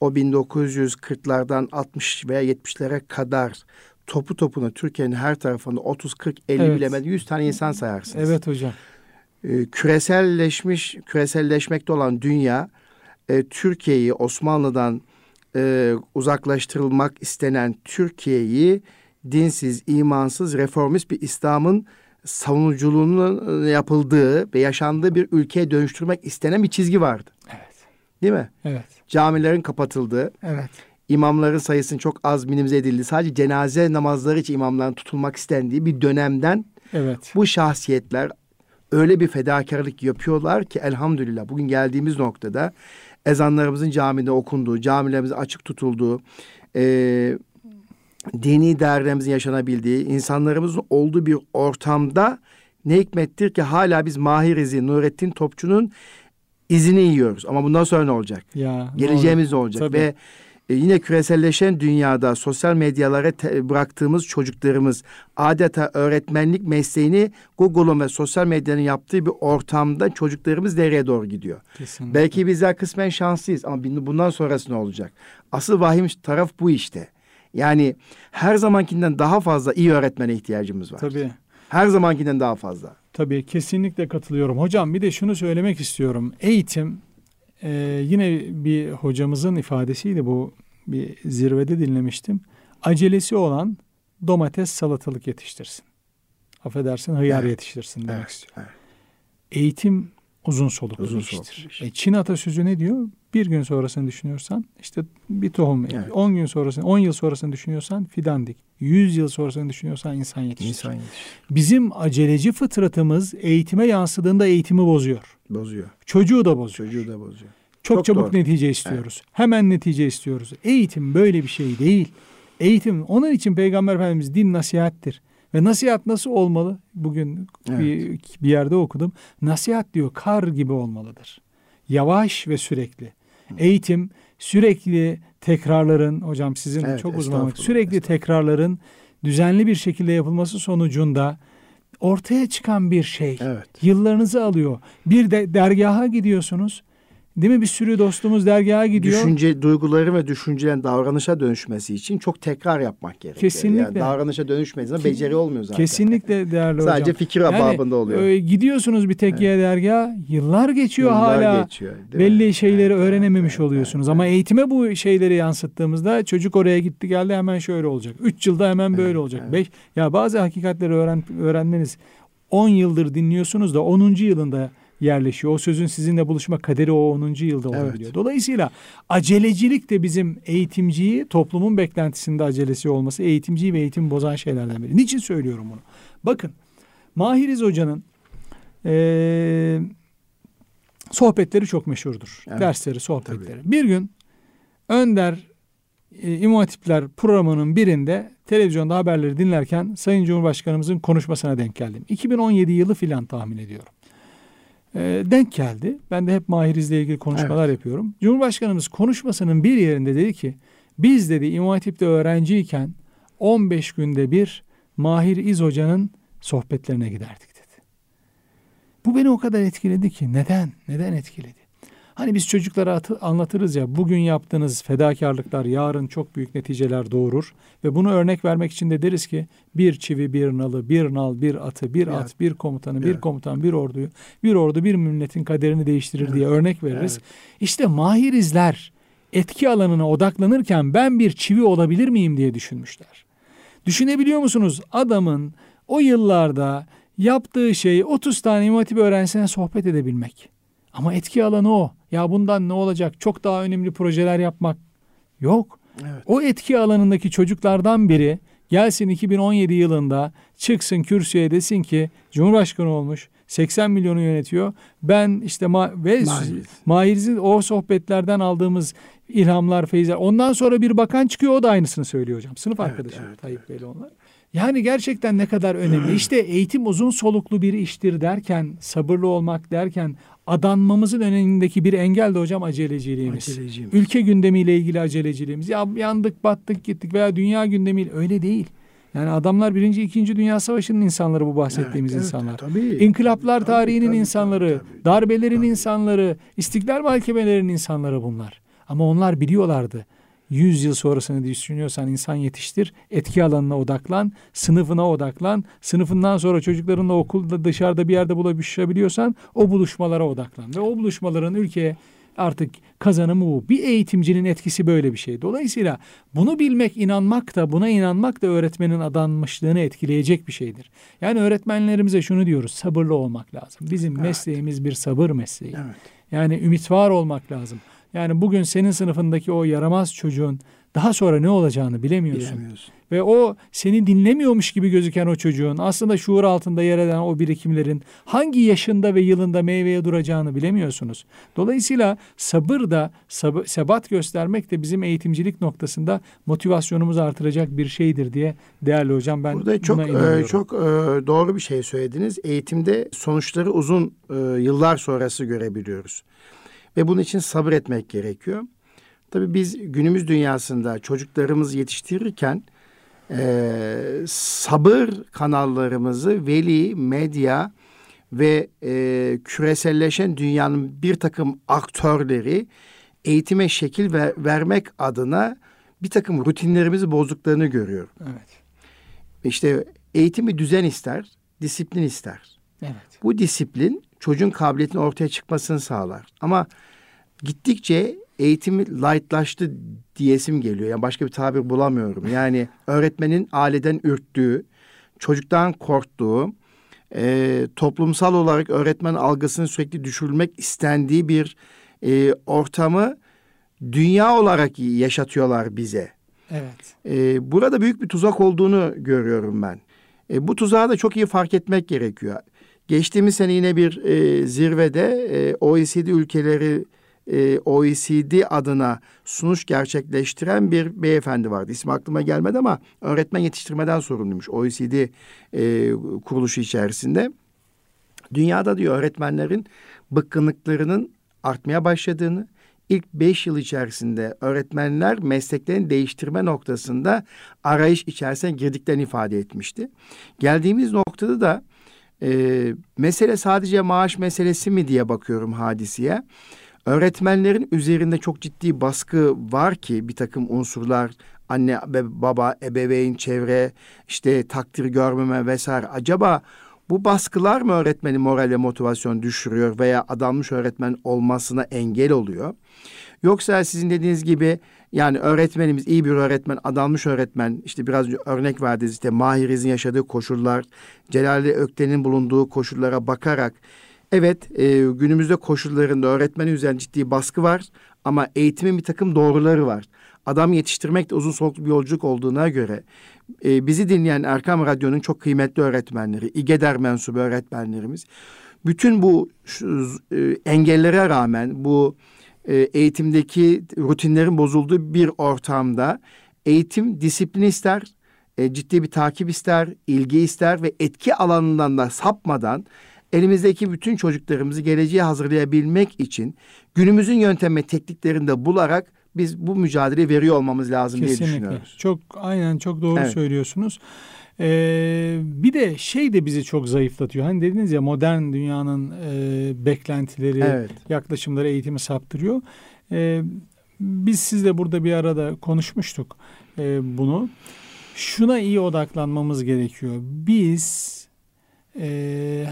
o 1940'lardan 60 veya 70'lere kadar topu topuna Türkiye'nin her tarafında 30 40 50 evet. bilemedi 100 tane insan sayarsınız. Evet hocam. Ee, küreselleşmiş küreselleşmekte olan dünya e, Türkiye'yi Osmanlı'dan e, uzaklaştırılmak istenen Türkiye'yi dinsiz, imansız, reformist bir İslam'ın savunuculuğunun yapıldığı ve yaşandığı bir ülkeye dönüştürmek istenen bir çizgi vardı. Evet. Değil mi? Evet. Camilerin kapatıldığı. Evet. İmamların sayısının çok az minimize edildi. Sadece cenaze namazları için imamların tutulmak istendiği bir dönemden evet. bu şahsiyetler öyle bir fedakarlık yapıyorlar ki elhamdülillah bugün geldiğimiz noktada ezanlarımızın camide okunduğu, camilerimizin açık tutulduğu, e, dini değerlerimizin yaşanabildiği, insanlarımızın olduğu bir ortamda ne hikmettir ki hala biz Mahirizi, Nurettin Topçu'nun izini yiyoruz. Ama bundan sonra ne olacak? Ya, Geleceğimiz ne olacak? Tabii. Ve e, yine küreselleşen dünyada sosyal medyalara te- bıraktığımız çocuklarımız adeta öğretmenlik mesleğini Google'un ve sosyal medyanın yaptığı bir ortamda çocuklarımız nereye doğru gidiyor? Kesinlikle. Belki bizler kısmen şanslıyız ama bundan sonrası ne olacak? Asıl vahim taraf bu işte. Yani her zamankinden daha fazla iyi öğretmene ihtiyacımız var. Tabii. Her zamankinden daha fazla. Tabii kesinlikle katılıyorum. Hocam bir de şunu söylemek istiyorum. Eğitim e, yine bir hocamızın ifadesiydi bu bir zirvede dinlemiştim. Acelesi olan domates salatalık yetiştirsin. Affedersin hıyar evet. yetiştirsin demek evet. istiyor. Evet. Eğitim uzun soluklu uzun iştir. Iş. E, Çin atasözü ne diyor? Bir gün sonrasını düşünüyorsan işte bir tohum ek. Evet. 10 gün sonrasını, 10 yıl sonrasını düşünüyorsan fidan dik. 100 yıl sonrasını düşünüyorsan insan yetiştir. İnsan yetiştir. Bizim aceleci fıtratımız eğitime yansıdığında eğitimi bozuyor. Bozuyor. Çocuğu da bozuyor. Çocuğu da bozuyor. Çok, Çok çabuk doğru. netice istiyoruz. Evet. Hemen netice istiyoruz. Eğitim böyle bir şey değil. Eğitim onun için Peygamber Efendimiz din nasihattir. Ve nasihat nasıl olmalı? Bugün evet. bir, bir yerde okudum. Nasihat diyor kar gibi olmalıdır. Yavaş ve sürekli. Eğitim sürekli tekrarların hocam sizin evet, çok uzmanlık sürekli tekrarların düzenli bir şekilde yapılması sonucunda ortaya çıkan bir şey. Evet. Yıllarınızı alıyor. Bir de dergaha gidiyorsunuz. Değil mi? Bir sürü dostumuz dergaha gidiyor. Düşünce, duyguları ve düşüncelerin davranışa dönüşmesi için çok tekrar yapmak gerekiyor. Kesinlikle. Yani davranışa dönüşmediğinde beceri olmuyor zaten. Kesinlikle değerli hocam. Sadece fikir yani, babında oluyor. E, gidiyorsunuz bir tekkiye evet. dergaha, yıllar geçiyor yıllar hala. Geçiyor, belli mi? şeyleri evet, öğrenememiş evet, oluyorsunuz. Evet, Ama evet. eğitime bu şeyleri yansıttığımızda çocuk oraya gitti geldi hemen şöyle olacak. Üç yılda hemen böyle evet, olacak. Evet. Beş, ya bazı hakikatleri öğren, öğrenmeniz 10 yıldır dinliyorsunuz da 10. yılında yerleşiyor. O sözün sizinle buluşma kaderi o 10. yılda olabiliyor. Evet. Dolayısıyla acelecilik de bizim eğitimciyi toplumun beklentisinde acelesi olması eğitimciyi ve eğitim bozan şeylerden biri. Niçin söylüyorum bunu? Bakın Mahiriz Hoca'nın ee, sohbetleri çok meşhurdur. Evet. Dersleri, sohbetleri. Tabii. Bir gün Önder e, İmam Hatipler programının birinde televizyonda haberleri dinlerken Sayın Cumhurbaşkanımızın konuşmasına denk geldim. 2017 yılı filan tahmin ediyorum e, denk geldi. Ben de hep Mahiriz'le ilgili konuşmalar evet. yapıyorum. Cumhurbaşkanımız konuşmasının bir yerinde dedi ki biz dedi İmam Hatip'te öğrenciyken 15 günde bir Mahir İz Hoca'nın sohbetlerine giderdik dedi. Bu beni o kadar etkiledi ki neden? Neden etkiledi? Hani biz çocuklara atı, anlatırız ya bugün yaptığınız fedakarlıklar yarın çok büyük neticeler doğurur. Ve bunu örnek vermek için de deriz ki bir çivi bir nalı, bir nal bir atı, bir evet. at, bir komutanı, evet. bir komutan, bir orduyu, bir ordu bir milletin kaderini değiştirir evet. diye örnek veririz. Evet. İşte mahirizler etki alanına odaklanırken ben bir çivi olabilir miyim diye düşünmüşler. Düşünebiliyor musunuz? Adamın o yıllarda yaptığı şey 30 tane imam öğrencisine sohbet edebilmek. Ama etki alanı o. Ya bundan ne olacak? Çok daha önemli projeler yapmak yok. Evet. O etki alanındaki çocuklardan biri gelsin 2017 yılında çıksın kürsüye desin ki Cumhurbaşkanı olmuş 80 milyonu yönetiyor. Ben işte ma ve Mahiriz'in o sohbetlerden aldığımız ilhamlar, feyizler. Ondan sonra bir bakan çıkıyor o da aynısını söylüyor hocam. Sınıf Evet, arkadaşım evet, Tayyip Bey'le onlar. Yani gerçekten ne kadar önemli. İşte eğitim uzun soluklu bir iştir derken, sabırlı olmak derken adanmamızın önündeki bir engel de hocam aceleciliğimiz. Aceleciğim. Ülke gündemiyle ilgili aceleciliğimiz. Ya yandık, battık, gittik veya dünya gündemiyle öyle değil. Yani adamlar birinci, ikinci dünya savaşının insanları bu bahsettiğimiz Evet, evet, insanlar. tabii. İnkılaplar Tabii, tarihinin tabii, insanları, tabii, tabii. darbelerin Tabii. insanları, istiklal mahkemelerinin insanları bunlar. Ama onlar biliyorlardı. 100 yıl sonrasını düşünüyorsan insan yetiştir, etki alanına odaklan, sınıfına odaklan, sınıfından sonra çocuklarınla okulda dışarıda bir yerde buluşabiliyorsan o buluşmalara odaklan. Ve o buluşmaların ülkeye artık kazanımı bu. Bir eğitimcinin etkisi böyle bir şey. Dolayısıyla bunu bilmek, inanmak da buna inanmak da öğretmenin adanmışlığını etkileyecek bir şeydir. Yani öğretmenlerimize şunu diyoruz, sabırlı olmak lazım. Bizim Evet. mesleğimiz bir sabır mesleği. Evet. Yani ümit var olmak lazım. Yani bugün senin sınıfındaki o yaramaz çocuğun daha sonra ne olacağını bilemiyorsun. Bilemiyorsun. Ve o seni dinlemiyormuş gibi gözüken o çocuğun aslında şuur altında yer eden o birikimlerin hangi yaşında ve yılında meyveye duracağını bilemiyorsunuz. Dolayısıyla sabır da sabı- sebat göstermek de bizim eğitimcilik noktasında motivasyonumuzu artıracak bir şeydir diye değerli hocam ben Burada çok buna e, çok e, doğru bir şey söylediniz. Eğitimde sonuçları uzun e, yıllar sonrası görebiliyoruz. Ve bunun için sabır etmek gerekiyor. Tabii biz günümüz dünyasında çocuklarımızı yetiştirirken e, sabır kanallarımızı veli, medya ve e, küreselleşen dünyanın bir takım aktörleri eğitime şekil ver, vermek adına bir takım rutinlerimizi bozduklarını görüyorum. Evet. İşte eğitim bir düzen ister, disiplin ister. Evet. Bu disiplin çocuğun kabiliyetinin ortaya çıkmasını sağlar. Ama gittikçe eğitimi lightlaştı diyesim geliyor. Yani başka bir tabir bulamıyorum. Yani (laughs) öğretmenin aileden ürktüğü, çocuktan korktuğu, e, toplumsal olarak öğretmen algısını sürekli düşürülmek istendiği bir e, ortamı dünya olarak yaşatıyorlar bize. Evet. E, burada büyük bir tuzak olduğunu görüyorum ben. E, bu tuzağı da çok iyi fark etmek gerekiyor. Geçtiğimiz sene yine bir e, zirvede e, OECD ülkeleri e, OECD adına sunuş gerçekleştiren bir beyefendi vardı. İsmi aklıma gelmedi ama öğretmen yetiştirmeden sorumluymuş OECD e, kuruluşu içerisinde. Dünyada diyor öğretmenlerin bıkkınlıklarının artmaya başladığını, ilk beş yıl içerisinde öğretmenler mesleklerini değiştirme noktasında arayış içerisine girdiklerini ifade etmişti. Geldiğimiz noktada da e, mesele sadece maaş meselesi mi diye bakıyorum hadiseye. Öğretmenlerin üzerinde çok ciddi baskı var ki bir takım unsurlar anne baba ebeveyn çevre işte takdir görmeme vesaire acaba bu baskılar mı öğretmenin moral ve motivasyon düşürüyor veya adanmış öğretmen olmasına engel oluyor? Yoksa sizin dediğiniz gibi yani öğretmenimiz iyi bir öğretmen, adanmış öğretmen, işte biraz örnek verdiniz işte Mahiriz'in yaşadığı koşullar, Celali Ökten'in bulunduğu koşullara bakarak. Evet e, günümüzde koşullarında öğretmen üzerinde ciddi baskı var ama eğitimin bir takım doğruları var. Adam yetiştirmek de uzun soluklu bir yolculuk olduğuna göre. E, bizi dinleyen Erkam Radyo'nun çok kıymetli öğretmenleri, İGEDER mensubu öğretmenlerimiz. Bütün bu şu, e, engellere rağmen bu e, eğitimdeki rutinlerin bozulduğu bir ortamda eğitim disiplin ister, e, ciddi bir takip ister, ilgi ister ve etki alanından da sapmadan elimizdeki bütün çocuklarımızı geleceğe hazırlayabilmek için günümüzün yöntem ve tekniklerini de bularak biz bu mücadeleyi veriyor olmamız lazım Kesinlikle. diye düşünüyoruz. Çok aynen çok doğru Evet. söylüyorsunuz. Ee, bir de şey de bizi çok zayıflatıyor. Hani dediniz ya modern dünyanın e, beklentileri, Evet. yaklaşımları eğitimi saptırıyor. Ee, biz sizle burada bir arada konuşmuştuk e, bunu. Şuna iyi odaklanmamız gerekiyor. Biz e,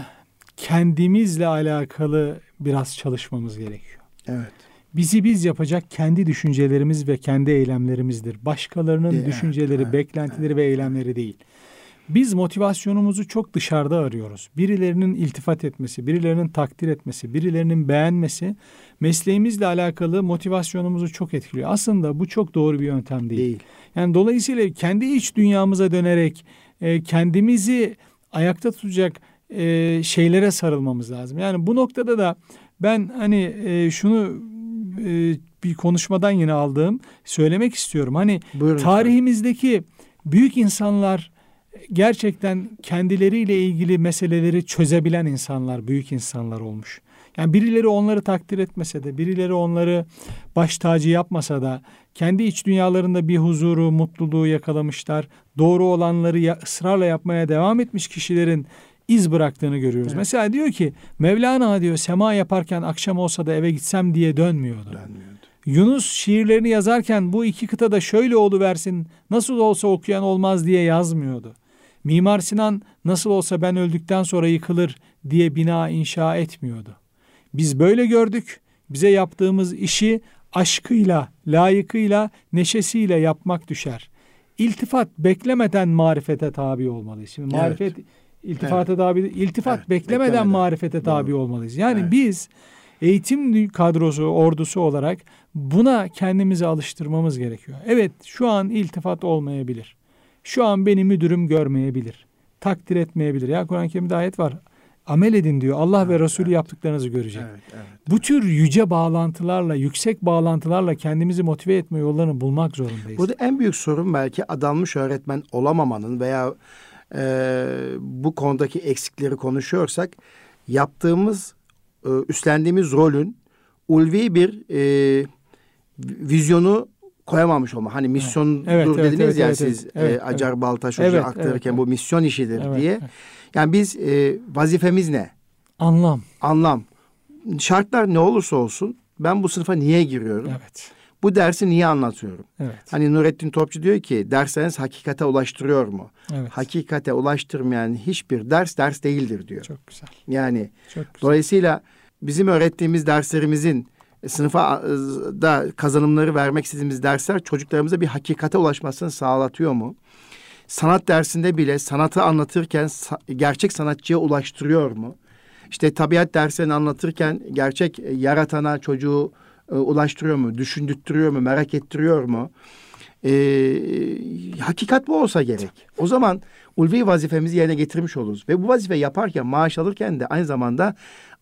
kendimizle alakalı biraz çalışmamız gerekiyor. Evet. Bizi biz yapacak kendi düşüncelerimiz ve kendi eylemlerimizdir. Başkalarının Evet, düşünceleri, evet, beklentileri ve eylemleri değil. Biz motivasyonumuzu çok dışarıda arıyoruz. Birilerinin iltifat etmesi, birilerinin takdir etmesi, birilerinin beğenmesi mesleğimizle alakalı motivasyonumuzu çok etkiliyor. Aslında bu çok doğru bir yöntem değil. Değil. Yani dolayısıyla kendi iç dünyamıza dönerek e, kendimizi ayakta tutacak e, şeylere sarılmamız lazım. Yani bu noktada da ben hani e, şunu e, bir konuşmadan yine aldığım söylemek istiyorum. Hani Buyurun tarihimizdeki büyük insanlar gerçekten kendileriyle ilgili meseleleri çözebilen insanlar, büyük insanlar olmuş. Yani birileri onları takdir etmese de, birileri onları baş tacı yapmasa da kendi iç dünyalarında bir huzuru, mutluluğu yakalamışlar. Doğru olanları ya, ısrarla yapmaya devam etmiş kişilerin iz bıraktığını görüyoruz. Evet. Mesela diyor ki Mevlana diyor sema yaparken akşam olsa da eve gitsem diye dönmüyordu. Dönmüyordu. Yunus şiirlerini yazarken bu iki kıtada şöyle oldu versin nasıl olsa okuyan olmaz diye yazmıyordu. Mimar Sinan nasıl olsa ben öldükten sonra yıkılır diye bina inşa etmiyordu. Biz böyle gördük. Bize yaptığımız işi aşkıyla, layıkıyla, neşesiyle yapmak düşer. İltifat beklemeden marifete tabi olmalıyız. Şimdi marifet evet. iltifata evet. tabi, iltifat evet. beklemeden, beklemeden marifete tabi Doğru. olmalıyız. Yani evet. biz eğitim kadrosu, ordusu olarak buna kendimizi alıştırmamız gerekiyor. Evet şu an iltifat olmayabilir. Şu an beni müdürüm görmeyebilir. Takdir etmeyebilir. Ya Kur'an-ı Kerim'de ayet var. Amel edin diyor. Allah evet, ve Resulü evet. yaptıklarınızı görecek. Evet, evet, Bu tür yüce bağlantılarla, yüksek bağlantılarla kendimizi motive etme yollarını bulmak zorundayız. Burada en büyük sorun belki adanmış öğretmen olamamanın veya e, bu konudaki eksikleri konuşuyorsak yaptığımız, e, üstlendiğimiz rolün ulvi bir e, vizyonu koyamamış olma. Hani misyon evet, dur evet, dediniz evet, ya evet, siz evet, e, Acar evet. Baltaş Hoca evet, aktarırken evet, bu misyon işidir evet, diye. Evet. Yani biz e, vazifemiz ne? Anlam. Anlam. Şartlar ne olursa olsun ben bu sınıfa niye giriyorum? Evet. Bu dersi niye anlatıyorum? Evet. Hani Nurettin Topçu diyor ki dersleriniz hakikate ulaştırıyor mu? Evet. Hakikate ulaştırmayan hiçbir ders ders değildir diyor. Çok güzel. Yani Çok güzel. dolayısıyla bizim öğrettiğimiz derslerimizin sınıfa da kazanımları vermek istediğimiz dersler çocuklarımıza bir hakikate ulaşmasını sağlatıyor mu? Sanat dersinde bile sanatı anlatırken gerçek sanatçıya ulaştırıyor mu? İşte tabiat derslerini anlatırken gerçek yaratana çocuğu e, ulaştırıyor mu? Düşündürtüyor mu? Merak ettiriyor mu? E, hakikat bu olsa gerek. O zaman ulvi vazifemizi yerine getirmiş oluruz. Ve bu vazife yaparken, maaş alırken de aynı zamanda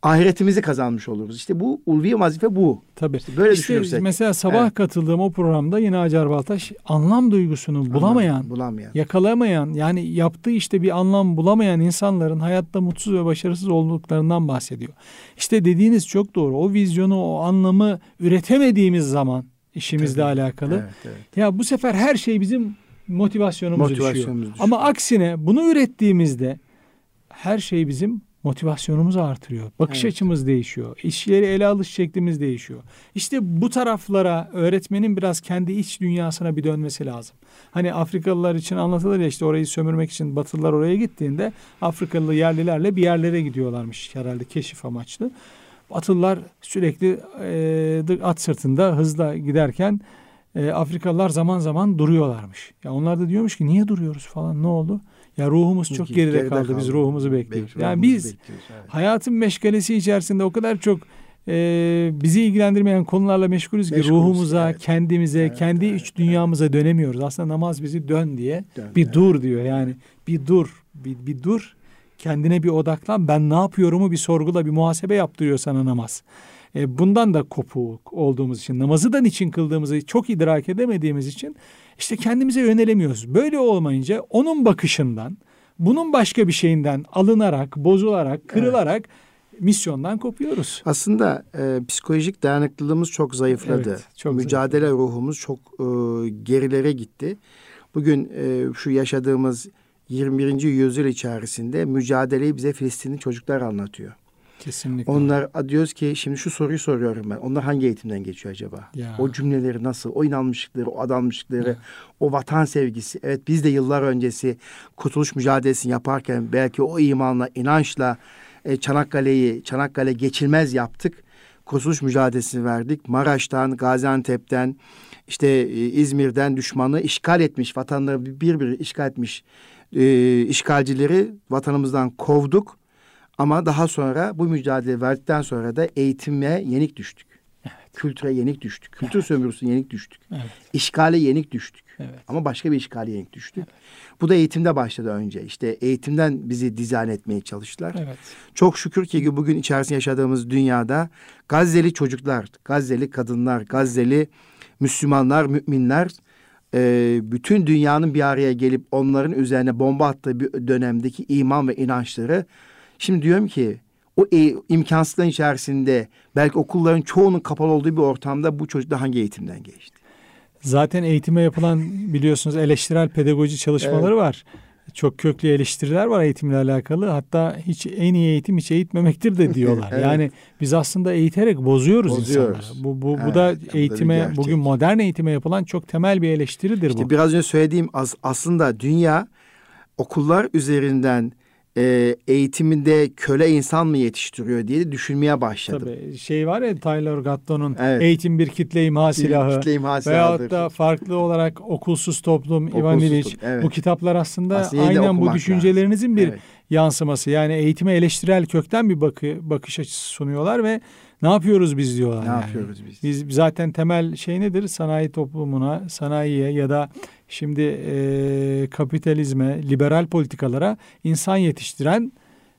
ahiretimizi kazanmış oluruz. İşte bu ulvi vazife bu. Tabii. İşte böyle işte düşünürsek. Mesela sabah evet. katıldığım o programda yine Acar Baltaş anlam duygusunu bulamayan, anlam, bulamayan, yakalamayan yani yaptığı işte bir anlam bulamayan insanların hayatta mutsuz ve başarısız olduklarından bahsediyor. İşte dediğiniz çok doğru. O vizyonu, o anlamı üretemediğimiz zaman işimizle Tabii. alakalı. Evet, evet. Ya bu sefer her şey bizim motivasyonumuzu, motivasyonumuzu düşüyor. düşüyor. Ama aksine bunu ürettiğimizde her şey bizim motivasyonumuzu artırıyor. Bakış evet. açımız değişiyor. İşleri ele alış şeklimiz değişiyor. İşte bu taraflara öğretmenin biraz kendi iç dünyasına bir dönmesi lazım. Hani Afrikalılar için anlatılır ya işte orayı sömürmek için Batılılar oraya gittiğinde Afrikalı yerlilerle bir yerlere gidiyorlarmış herhalde keşif amaçlı. Batılılar sürekli e, at sırtında hızla giderken e, Afrikalılar zaman zaman duruyorlarmış. Ya onlar da diyormuş ki niye duruyoruz falan ne oldu? Ya ruhumuz çok geride, geride kaldı. kaldı. Biz ruhumuzu bekliyoruz. Bek, yani biz bekliyoruz, evet. hayatın meşgalesi içerisinde o kadar çok e, bizi ilgilendirmeyen konularla meşgulüz, meşgulüz ki ruhumuza, evet. kendimize, evet, kendi evet, iç dünyamıza evet. dönemiyoruz. Aslında namaz bizi dön diye dön, bir evet. dur diyor. Yani bir dur, bir, bir dur. Kendine bir odaklan. Ben ne yapıyorumu bir sorgula, bir muhasebe yaptırıyor sana namaz. E, bundan da kopuk olduğumuz için, namazı da niçin kıldığımızı çok idrak edemediğimiz için işte kendimize yönelemiyoruz. Böyle olmayınca onun bakışından, bunun başka bir şeyinden alınarak, bozularak, kırılarak evet. misyondan kopuyoruz. Aslında e, psikolojik dayanıklılığımız çok zayıfladı. Evet, çok Mücadele zayıfladı. ruhumuz çok e, gerilere gitti. Bugün e, şu yaşadığımız 21. yüzyıl içerisinde mücadeleyi bize Filistinli çocuklar anlatıyor. Kesinlikle. Onlar diyoruz ki şimdi şu soruyu soruyorum ben. Onlar hangi eğitimden geçiyor acaba? Ya. O cümleleri nasıl? O inanmışlıkları, o adanmışlıkları, ya. o vatan sevgisi. Evet biz de yıllar öncesi kurtuluş mücadelesini yaparken belki o imanla, inançla e, Çanakkale'yi, Çanakkale geçilmez yaptık. Kurtuluş mücadelesini verdik. Maraş'tan, Gaziantep'ten, işte e, İzmir'den düşmanı işgal etmiş, vatanları bir bir işgal etmiş e, işgalcileri vatanımızdan kovduk ama daha sonra bu mücadele verdikten sonra da eğitime yenik düştük. Evet. Kültüre yenik düştük. Kültür evet. sömürüsüne yenik düştük. Evet. İşgale yenik düştük. Evet. Ama başka bir işgale yenik düştük. Evet. Bu da eğitimde başladı önce. İşte eğitimden bizi dizayn etmeye çalıştılar. Evet. Çok şükür ki bugün içerisinde yaşadığımız dünyada Gazze'li çocuklar, Gazze'li kadınlar, Gazze'li Müslümanlar, müminler e, bütün dünyanın bir araya gelip onların üzerine bomba attığı bir dönemdeki iman ve inançları şimdi diyorum ki o e, imkansızlığın içerisinde belki okulların çoğunun kapalı olduğu bir ortamda bu çocuk da hangi eğitimden geçti? Zaten eğitime yapılan biliyorsunuz eleştirel pedagoji çalışmaları evet. var. Çok köklü eleştiriler var eğitimle alakalı. Hatta hiç en iyi eğitim hiç eğitmemektir de diyorlar. (laughs) evet. Yani biz aslında eğiterek bozuyoruz, bozuyoruz. insanları. Bu bu, evet, bu da eğitime bu bugün modern eğitime yapılan çok temel bir eleştiridir işte bu. biraz önce söylediğim az, aslında dünya okullar üzerinden e, eğitiminde köle insan mı yetiştiriyor diye düşünmeye başladım. Tabii şey var ya Tyler Gatton'un evet. eğitim bir kitle imha silahı. Kitle imha Veyahut da farklı olarak okulsuz toplum Ivan İliç. Evet. Bu kitaplar aslında, aslında aynen bu düşüncelerinizin lazım. bir evet. yansıması. Yani eğitime eleştirel kökten bir bakı, bakış açısı sunuyorlar ve ne yapıyoruz biz diyorlar. Ne yani. yapıyoruz biz? Biz zaten temel şey nedir? Sanayi toplumuna, sanayiye ya da şimdi e, kapitalizme, liberal politikalara insan yetiştiren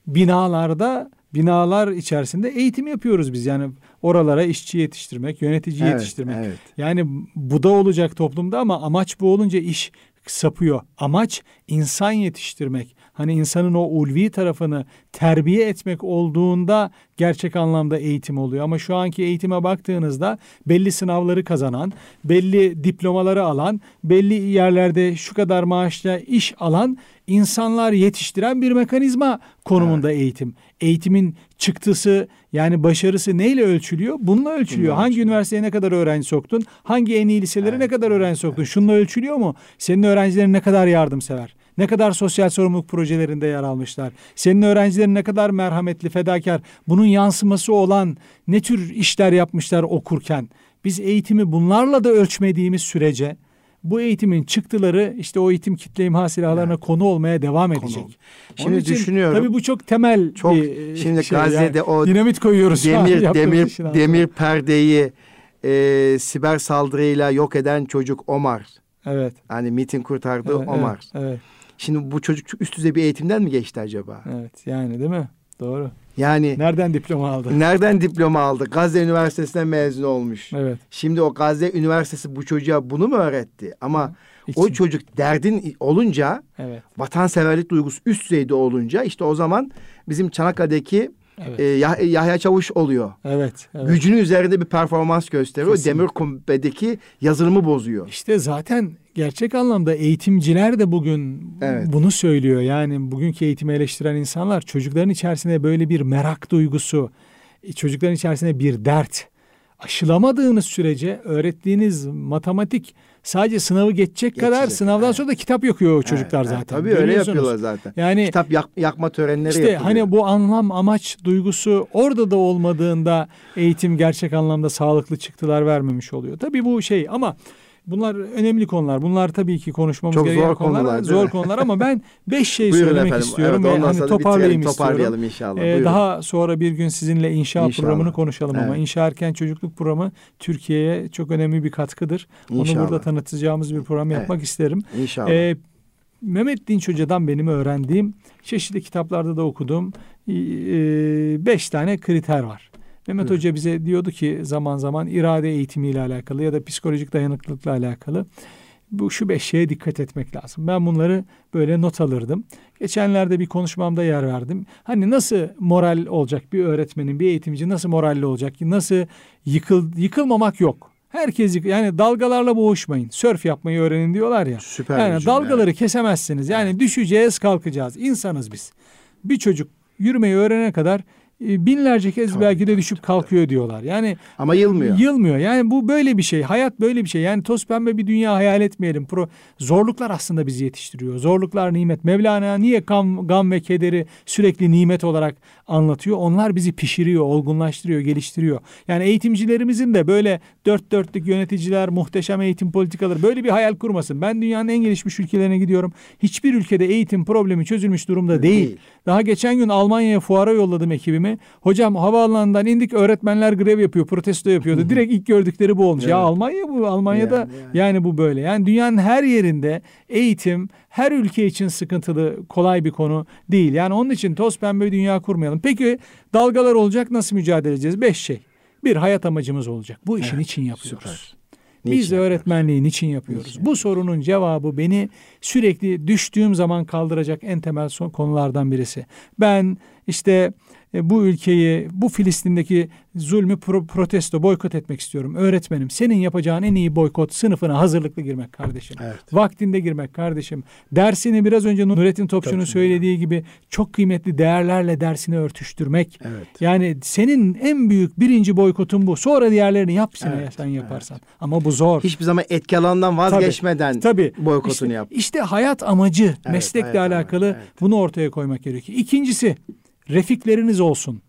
binalarda binalar içerisinde eğitim yapıyoruz biz. Yani oralara işçi yetiştirmek, yönetici evet, yetiştirmek. Evet. Yani bu da olacak toplumda ama amaç bu olunca iş sapıyor. Amaç insan yetiştirmek. Hani insanın o ulvi tarafını terbiye etmek olduğunda gerçek anlamda eğitim oluyor. Ama şu anki eğitime baktığınızda belli sınavları kazanan, belli diplomaları alan, belli yerlerde şu kadar maaşla iş alan insanlar yetiştiren bir mekanizma konumunda evet. eğitim. Eğitimin çıktısı yani başarısı neyle ölçülüyor? Bununla ölçülüyor. Bununla Hangi ölçülüyor. üniversiteye ne kadar öğrenci soktun? Hangi en iyi liselere evet. ne kadar öğrenci soktun? Evet. Şununla ölçülüyor mu? Senin öğrencilerin ne kadar yardımsever? Ne kadar sosyal sorumluluk projelerinde yer almışlar? Senin öğrencilerin ne kadar merhametli, fedakar? Bunun yansıması olan ne tür işler yapmışlar okurken? Biz eğitimi bunlarla da ölçmediğimiz sürece bu eğitimin çıktıları işte o eğitim kitle imha silahlarına evet. konu olmaya devam konu. edecek. Şimdi için, düşünüyorum. Tabii bu çok temel çok, bir şimdi şey. Gazze'de yani, o dinamit koyuyoruz. Demir demir demir perdeyi e, siber saldırıyla yok eden çocuk Omar. Evet. Hani miting kurtardı evet, Omar. Evet, evet. Şimdi bu çocuk üst düzey bir eğitimden mi geçti acaba? Evet yani değil mi? Doğru. Yani nereden diploma aldı? Nereden diploma aldı? Gazze Üniversitesi'nden mezun olmuş. Evet. Şimdi o Gazze Üniversitesi bu çocuğa bunu mu öğretti? Ama İçin. o çocuk derdin olunca, evet. vatanseverlik duygusu üst düzeyde olunca işte o zaman bizim Çanakkale'deki Evet. E, Yah- Yahya Çavuş oluyor. Evet, evet. Gücünün üzerinde bir performans gösteriyor. Kesinlikle. Demir kubbedeki yazılımı bozuyor. İşte zaten gerçek anlamda eğitimciler de bugün evet. bunu söylüyor. Yani bugünkü eğitimi eleştiren insanlar çocukların içerisinde böyle bir merak duygusu, çocukların içerisinde bir dert aşılamadığınız sürece öğrettiğiniz matematik sadece sınavı geçecek Geçecek, kadar sınavdan evet. sonra da kitap yakıyor çocuklar evet, zaten. Tabii öyle yapıyorlar zaten. Yani kitap yak, yakma törenleri işte yapılıyor. hani bu anlam amaç duygusu orada da olmadığında eğitim gerçek anlamda sağlıklı çıktılar vermemiş oluyor. Tabii bu şey ama Bunlar önemli konular. Bunlar tabii ki konuşmamız Çok gereken zor konular. konular zor konular ama ben (laughs) beş şey Buyurun söylemek efendim. istiyorum evet, ve hani toparlayayım toparlayalım inşallah. Ee, daha sonra bir gün sizinle inşa inşallah. programını konuşalım evet. ama inşa erken çocukluk programı Türkiye'ye çok önemli bir katkıdır. İnşallah. Onu burada tanıtacağımız bir program evet. yapmak isterim. İnşallah. Ee, Mehmet Dinç Hoca'dan benim öğrendiğim, çeşitli kitaplarda da okuduğum beş tane kriter var. Mehmet Hoca bize diyordu ki zaman zaman irade eğitimiyle alakalı ya da psikolojik dayanıklılıkla alakalı bu şu beş şeye dikkat etmek lazım. Ben bunları böyle not alırdım. Geçenlerde bir konuşmamda yer verdim. Hani nasıl moral olacak bir öğretmenin, bir eğitimci nasıl moralli olacak? Nasıl yıkıl yıkılmamak yok. Herkes yani dalgalarla boğuşmayın. Sörf yapmayı öğrenin diyorlar ya. Süper yani dalgaları evet. kesemezsiniz. Yani düşeceğiz, kalkacağız. İnsanız biz. Bir çocuk yürümeyi öğrenene kadar binlerce kez tabii, belki de düşüp kalkıyor diyorlar. Yani ama yılmıyor. Yılmıyor. Yani bu böyle bir şey. Hayat böyle bir şey. Yani toz pembe bir dünya hayal etmeyelim. Pro zorluklar aslında bizi yetiştiriyor. Zorluklar nimet. Mevlana niye gam, gam ve kederi sürekli nimet olarak anlatıyor? Onlar bizi pişiriyor, olgunlaştırıyor, geliştiriyor. Yani eğitimcilerimizin de böyle dört dörtlük yöneticiler, muhteşem eğitim politikaları böyle bir hayal kurmasın. Ben dünyanın en gelişmiş ülkelerine gidiyorum. Hiçbir ülkede eğitim problemi çözülmüş durumda değil. değil. Daha geçen gün Almanya'ya fuara yolladım ekibimi mi? Hocam havaalanından indik öğretmenler grev yapıyor, protesto yapıyordu. Direkt ilk gördükleri bu olmuş. Evet. Ya Almanya bu, Almanya'da yani, yani. yani bu böyle. Yani dünyanın her yerinde eğitim her ülke için sıkıntılı, kolay bir konu değil. Yani onun için toz pembe bir dünya kurmayalım. Peki dalgalar olacak nasıl mücadele edeceğiz? Beş şey. Bir hayat amacımız olacak. Bu işin evet, için yapıyoruz. Süper. Biz de öğretmenliğin için yapıyoruz. Niçin? Bu sorunun cevabı beni sürekli düştüğüm zaman kaldıracak en temel son konulardan birisi. Ben işte e, bu ülkeyi, bu Filistin'deki zulmü pro- protesto, boykot etmek istiyorum. Öğretmenim senin yapacağın en iyi boykot sınıfına hazırlıklı girmek kardeşim. Evet. Vaktinde girmek kardeşim. Dersini biraz önce Nurettin Topçu'nun söylediği gibi çok kıymetli değerlerle dersini örtüştürmek. Evet. Yani senin en büyük birinci boykotun bu. Sonra diğerlerini yap evet. sen yaparsan. Evet. Ama bu zor. Hiçbir zaman etki alanından vazgeçmeden tabii, tabii. boykotunu işte, yap. İşte hayat amacı, evet, meslekle hayat alakalı amacı, evet. bunu ortaya koymak gerekiyor. İkincisi refikleriniz olsun.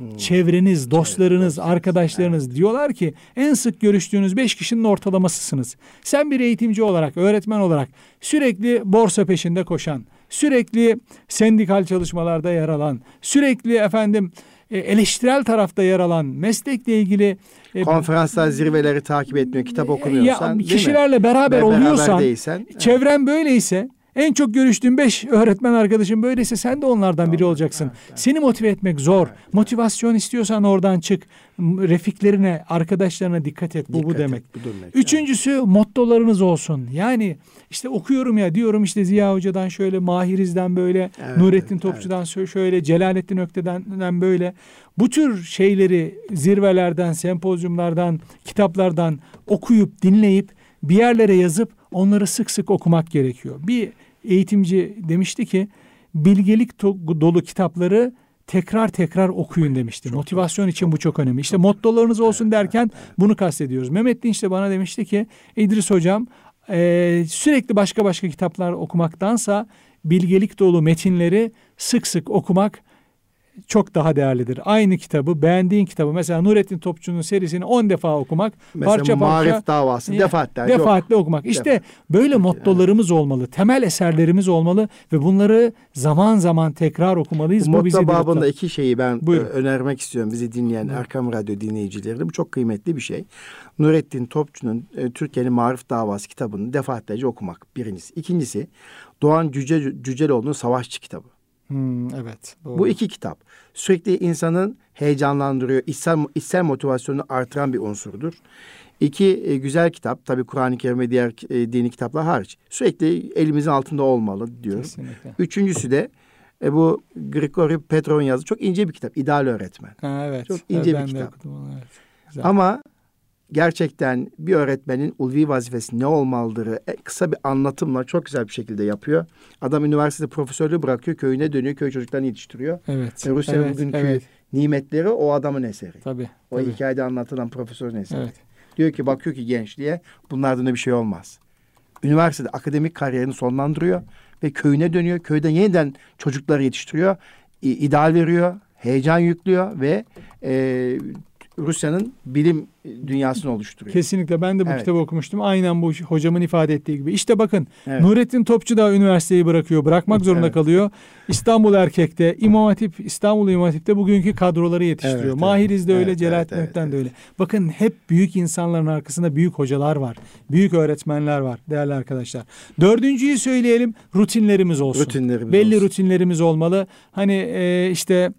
Hmm. Çevreniz, dostlarınız, Çevre, arkadaşlarınız evet. diyorlar ki en sık görüştüğünüz beş kişinin ortalamasısınız. Sen bir eğitimci olarak, öğretmen olarak sürekli borsa peşinde koşan, sürekli sendikal çalışmalarda yer alan, sürekli efendim e, eleştirel tarafta yer alan, meslekle ilgili e, konferanslar, zirveleri takip etmiyor, kitap okumuyorsan, ya, kişilerle beraber Ve oluyorsan, beraber değilsen, çevren evet. böyleyse en çok görüştüğün beş öğretmen arkadaşın böyleyse sen de onlardan biri olacaksın. Seni motive etmek zor. Motivasyon istiyorsan oradan çık. Refiklerine, arkadaşlarına dikkat et. Bu dikkat bu demek. Et, bu demek Üçüncüsü evet. mottolarınız olsun. Yani işte okuyorum ya diyorum işte Ziya Hoca'dan şöyle, Mahiriz'den böyle, evet, Nurettin evet, Topçu'dan evet. şöyle, Celalettin Ökte'den böyle. Bu tür şeyleri zirvelerden, sempozyumlardan, kitaplardan okuyup, dinleyip bir yerlere yazıp onları sık sık okumak gerekiyor. Bir eğitimci demişti ki bilgelik dolu kitapları tekrar tekrar okuyun demişti. Çok Motivasyon çok, için çok, bu çok önemli. İşte mottolarınız olsun evet, derken evet. bunu kastediyoruz. Mehmet Dinç de bana demişti ki İdris hocam e, sürekli başka başka kitaplar okumaktansa bilgelik dolu metinleri sık sık okumak çok daha değerlidir. Aynı kitabı, beğendiğin kitabı mesela Nurettin Topçu'nun serisini 10 defa okumak, mesela parça parça Marif davası defaatle defaatle okumak. İşte Defaat. böyle mottolarımız evet. olmalı, temel eserlerimiz olmalı ve bunları zaman zaman tekrar okumalıyız. Bu, Bu bizi babında iki şeyi ben Buyurun. önermek istiyorum bizi dinleyen Buyurun. Erkam Radyo dinleyicilerine. Bu çok kıymetli bir şey. Nurettin Topçu'nun e, Türkiye'nin Marif Davası kitabını defaatlerce okumak birincisi. İkincisi Doğan Cüce, Cüceloğlu'nun Savaşçı kitabı. Hmm, evet. Doğru. Bu iki kitap sürekli insanın heyecanlandırıyor, içsel, içsel motivasyonunu artıran bir unsurdur. İki e, güzel kitap, tabii Kur'an-ı Kerim ve diğer e, dini kitaplar hariç. Sürekli elimizin altında olmalı diyorum. Kesinlikle. Üçüncüsü de e, bu Grigori Petrov'un yazdığı çok ince bir kitap. İdeal Öğretmen. Ha, evet. Çok ince evet, bir kitap. evet. Ama gerçekten bir öğretmenin ulvi vazifesi ne olmalıdır e, kısa bir anlatımla çok güzel bir şekilde yapıyor. Adam üniversitede profesörlüğü bırakıyor, köyüne dönüyor, köy çocuklarını yetiştiriyor. Evet. Ve Rusya'nın evet, bugünkü evet. nimetleri o adamın eseri. Tabii. O tabii. hikayede anlatılan profesörün eseri. Evet. Diyor ki bakıyor ki gençliğe bunlardan da bir şey olmaz. Üniversitede akademik kariyerini sonlandırıyor ve köyüne dönüyor. Köyden yeniden çocukları yetiştiriyor. ideal veriyor, heyecan yüklüyor ve e, Rusya'nın bilim dünyasını oluşturuyor. Kesinlikle ben de bu evet. kitabı okumuştum. Aynen bu hocamın ifade ettiği gibi. İşte bakın evet. Nurettin Topçu da üniversiteyi bırakıyor. Bırakmak zorunda evet. kalıyor. İstanbul Erkek'te, İmam Hatip, İstanbul İmam Hatip'te bugünkü kadroları yetiştiriyor. Evet, Mahiriz de öyle, evet, Celalettin evet, evet, de öyle. Bakın hep büyük insanların arkasında büyük hocalar var. Büyük öğretmenler var değerli arkadaşlar. Dördüncüyü söyleyelim. Rutinlerimiz olsun. Rutinlerimiz Belli olsun. rutinlerimiz olmalı. Hani e, işte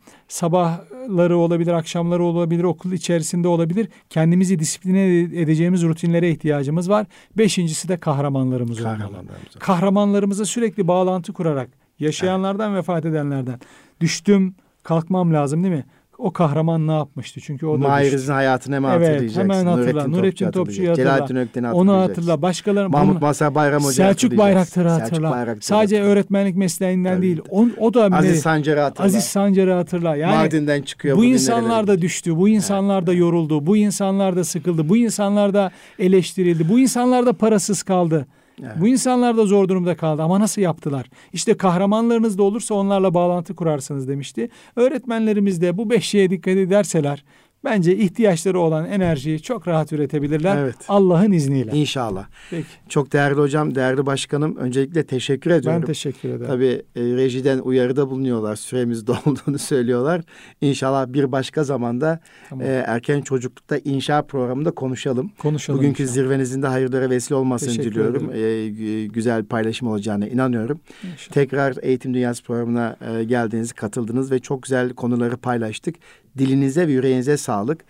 sabahları olabilir, akşamları olabilir, okul içerisinde olabilir. Kendimizi disipline edeceğimiz rutinlere ihtiyacımız var. Beşincisi de kahramanlarımız, olmalı. Kahramanlarımıza sürekli bağlantı kurarak yaşayanlardan evet. vefat edenlerden düştüm kalkmam lazım değil mi? O kahraman ne yapmıştı? Çünkü o da Mahiriz'in hayatını hemen evet, hatırlayacaksın. hemen hatırla. Nurettin, Nurettin Topçu'yu hatırla. Celalettin Ökten'i Onu hatırla. Başkaları Mahmut Masar Bayram Hoca Selçuk Bayraktar'ı hatırla. Selçuk Sadece hatırla. öğretmenlik mesleğinden Tabii. değil. O, o da Aziz Sancar'ı hatırla. Aziz Sancar'ı hatırla. Yani Mardin'den çıkıyor. Bu insanlar da düştü. Bu insanlar da yoruldu. Bu insanlar da sıkıldı. Bu insanlar da eleştirildi. Bu insanlar da parasız kaldı. Evet. Bu insanlar da zor durumda kaldı ama nasıl yaptılar? İşte kahramanlarınız da olursa onlarla bağlantı kurarsınız demişti. Öğretmenlerimiz de bu beş şeye dikkat ederseler bence ihtiyaçları olan enerjiyi çok rahat üretebilirler. Evet. Allah'ın izniyle. İnşallah. Peki. Çok değerli hocam, değerli başkanım. Öncelikle teşekkür ediyorum. Ben teşekkür ederim. Tabii e, rejiden uyarıda bulunuyorlar. Süremiz (laughs) dolduğunu söylüyorlar. İnşallah bir başka zamanda Tamam. e, erken çocuklukta inşa programında konuşalım. Konuşalım. Bugünkü inşallah. zirvenizin de hayırlara vesile olmasını Teşekkür diliyorum. E, gü- güzel paylaşım olacağına inanıyorum. İnşallah. Tekrar Eğitim Dünyası programına e, geldiniz, katıldınız ve çok güzel konuları paylaştık. Dilinize ve yüreğinize sağlık.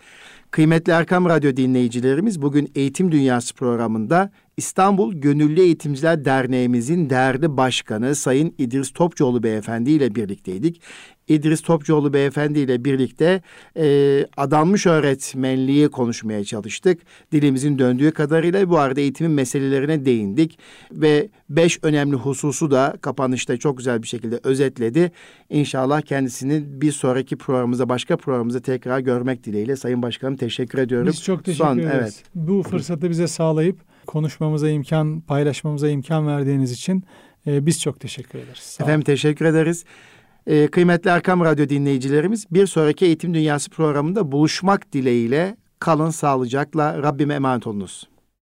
Kıymetli Erkam Radyo dinleyicilerimiz bugün Eğitim Dünyası programında İstanbul Gönüllü Eğitimciler Derneğimizin değerli başkanı Sayın İdris Topçuoğlu Beyefendi ile birlikteydik. İdris Topçuoğlu Beyefendi ile birlikte e, adanmış öğretmenliği konuşmaya çalıştık. Dilimizin döndüğü kadarıyla bu arada eğitimin meselelerine değindik. Ve beş önemli hususu da kapanışta çok güzel bir şekilde özetledi. İnşallah kendisini bir sonraki programımızda başka programımızda tekrar görmek dileğiyle. Sayın Başkanım teşekkür ediyorum. Biz çok teşekkür Son- ederiz. Evet. Bu fırsatı bize sağlayıp konuşmamıza imkan, paylaşmamıza imkan verdiğiniz için e, biz çok teşekkür ederiz. Sağ olun. Efendim teşekkür ederiz. Ee, kıymetli Erkam Radyo dinleyicilerimiz bir sonraki Eğitim Dünyası programında buluşmak dileğiyle kalın sağlıcakla Rabbime emanet olunuz.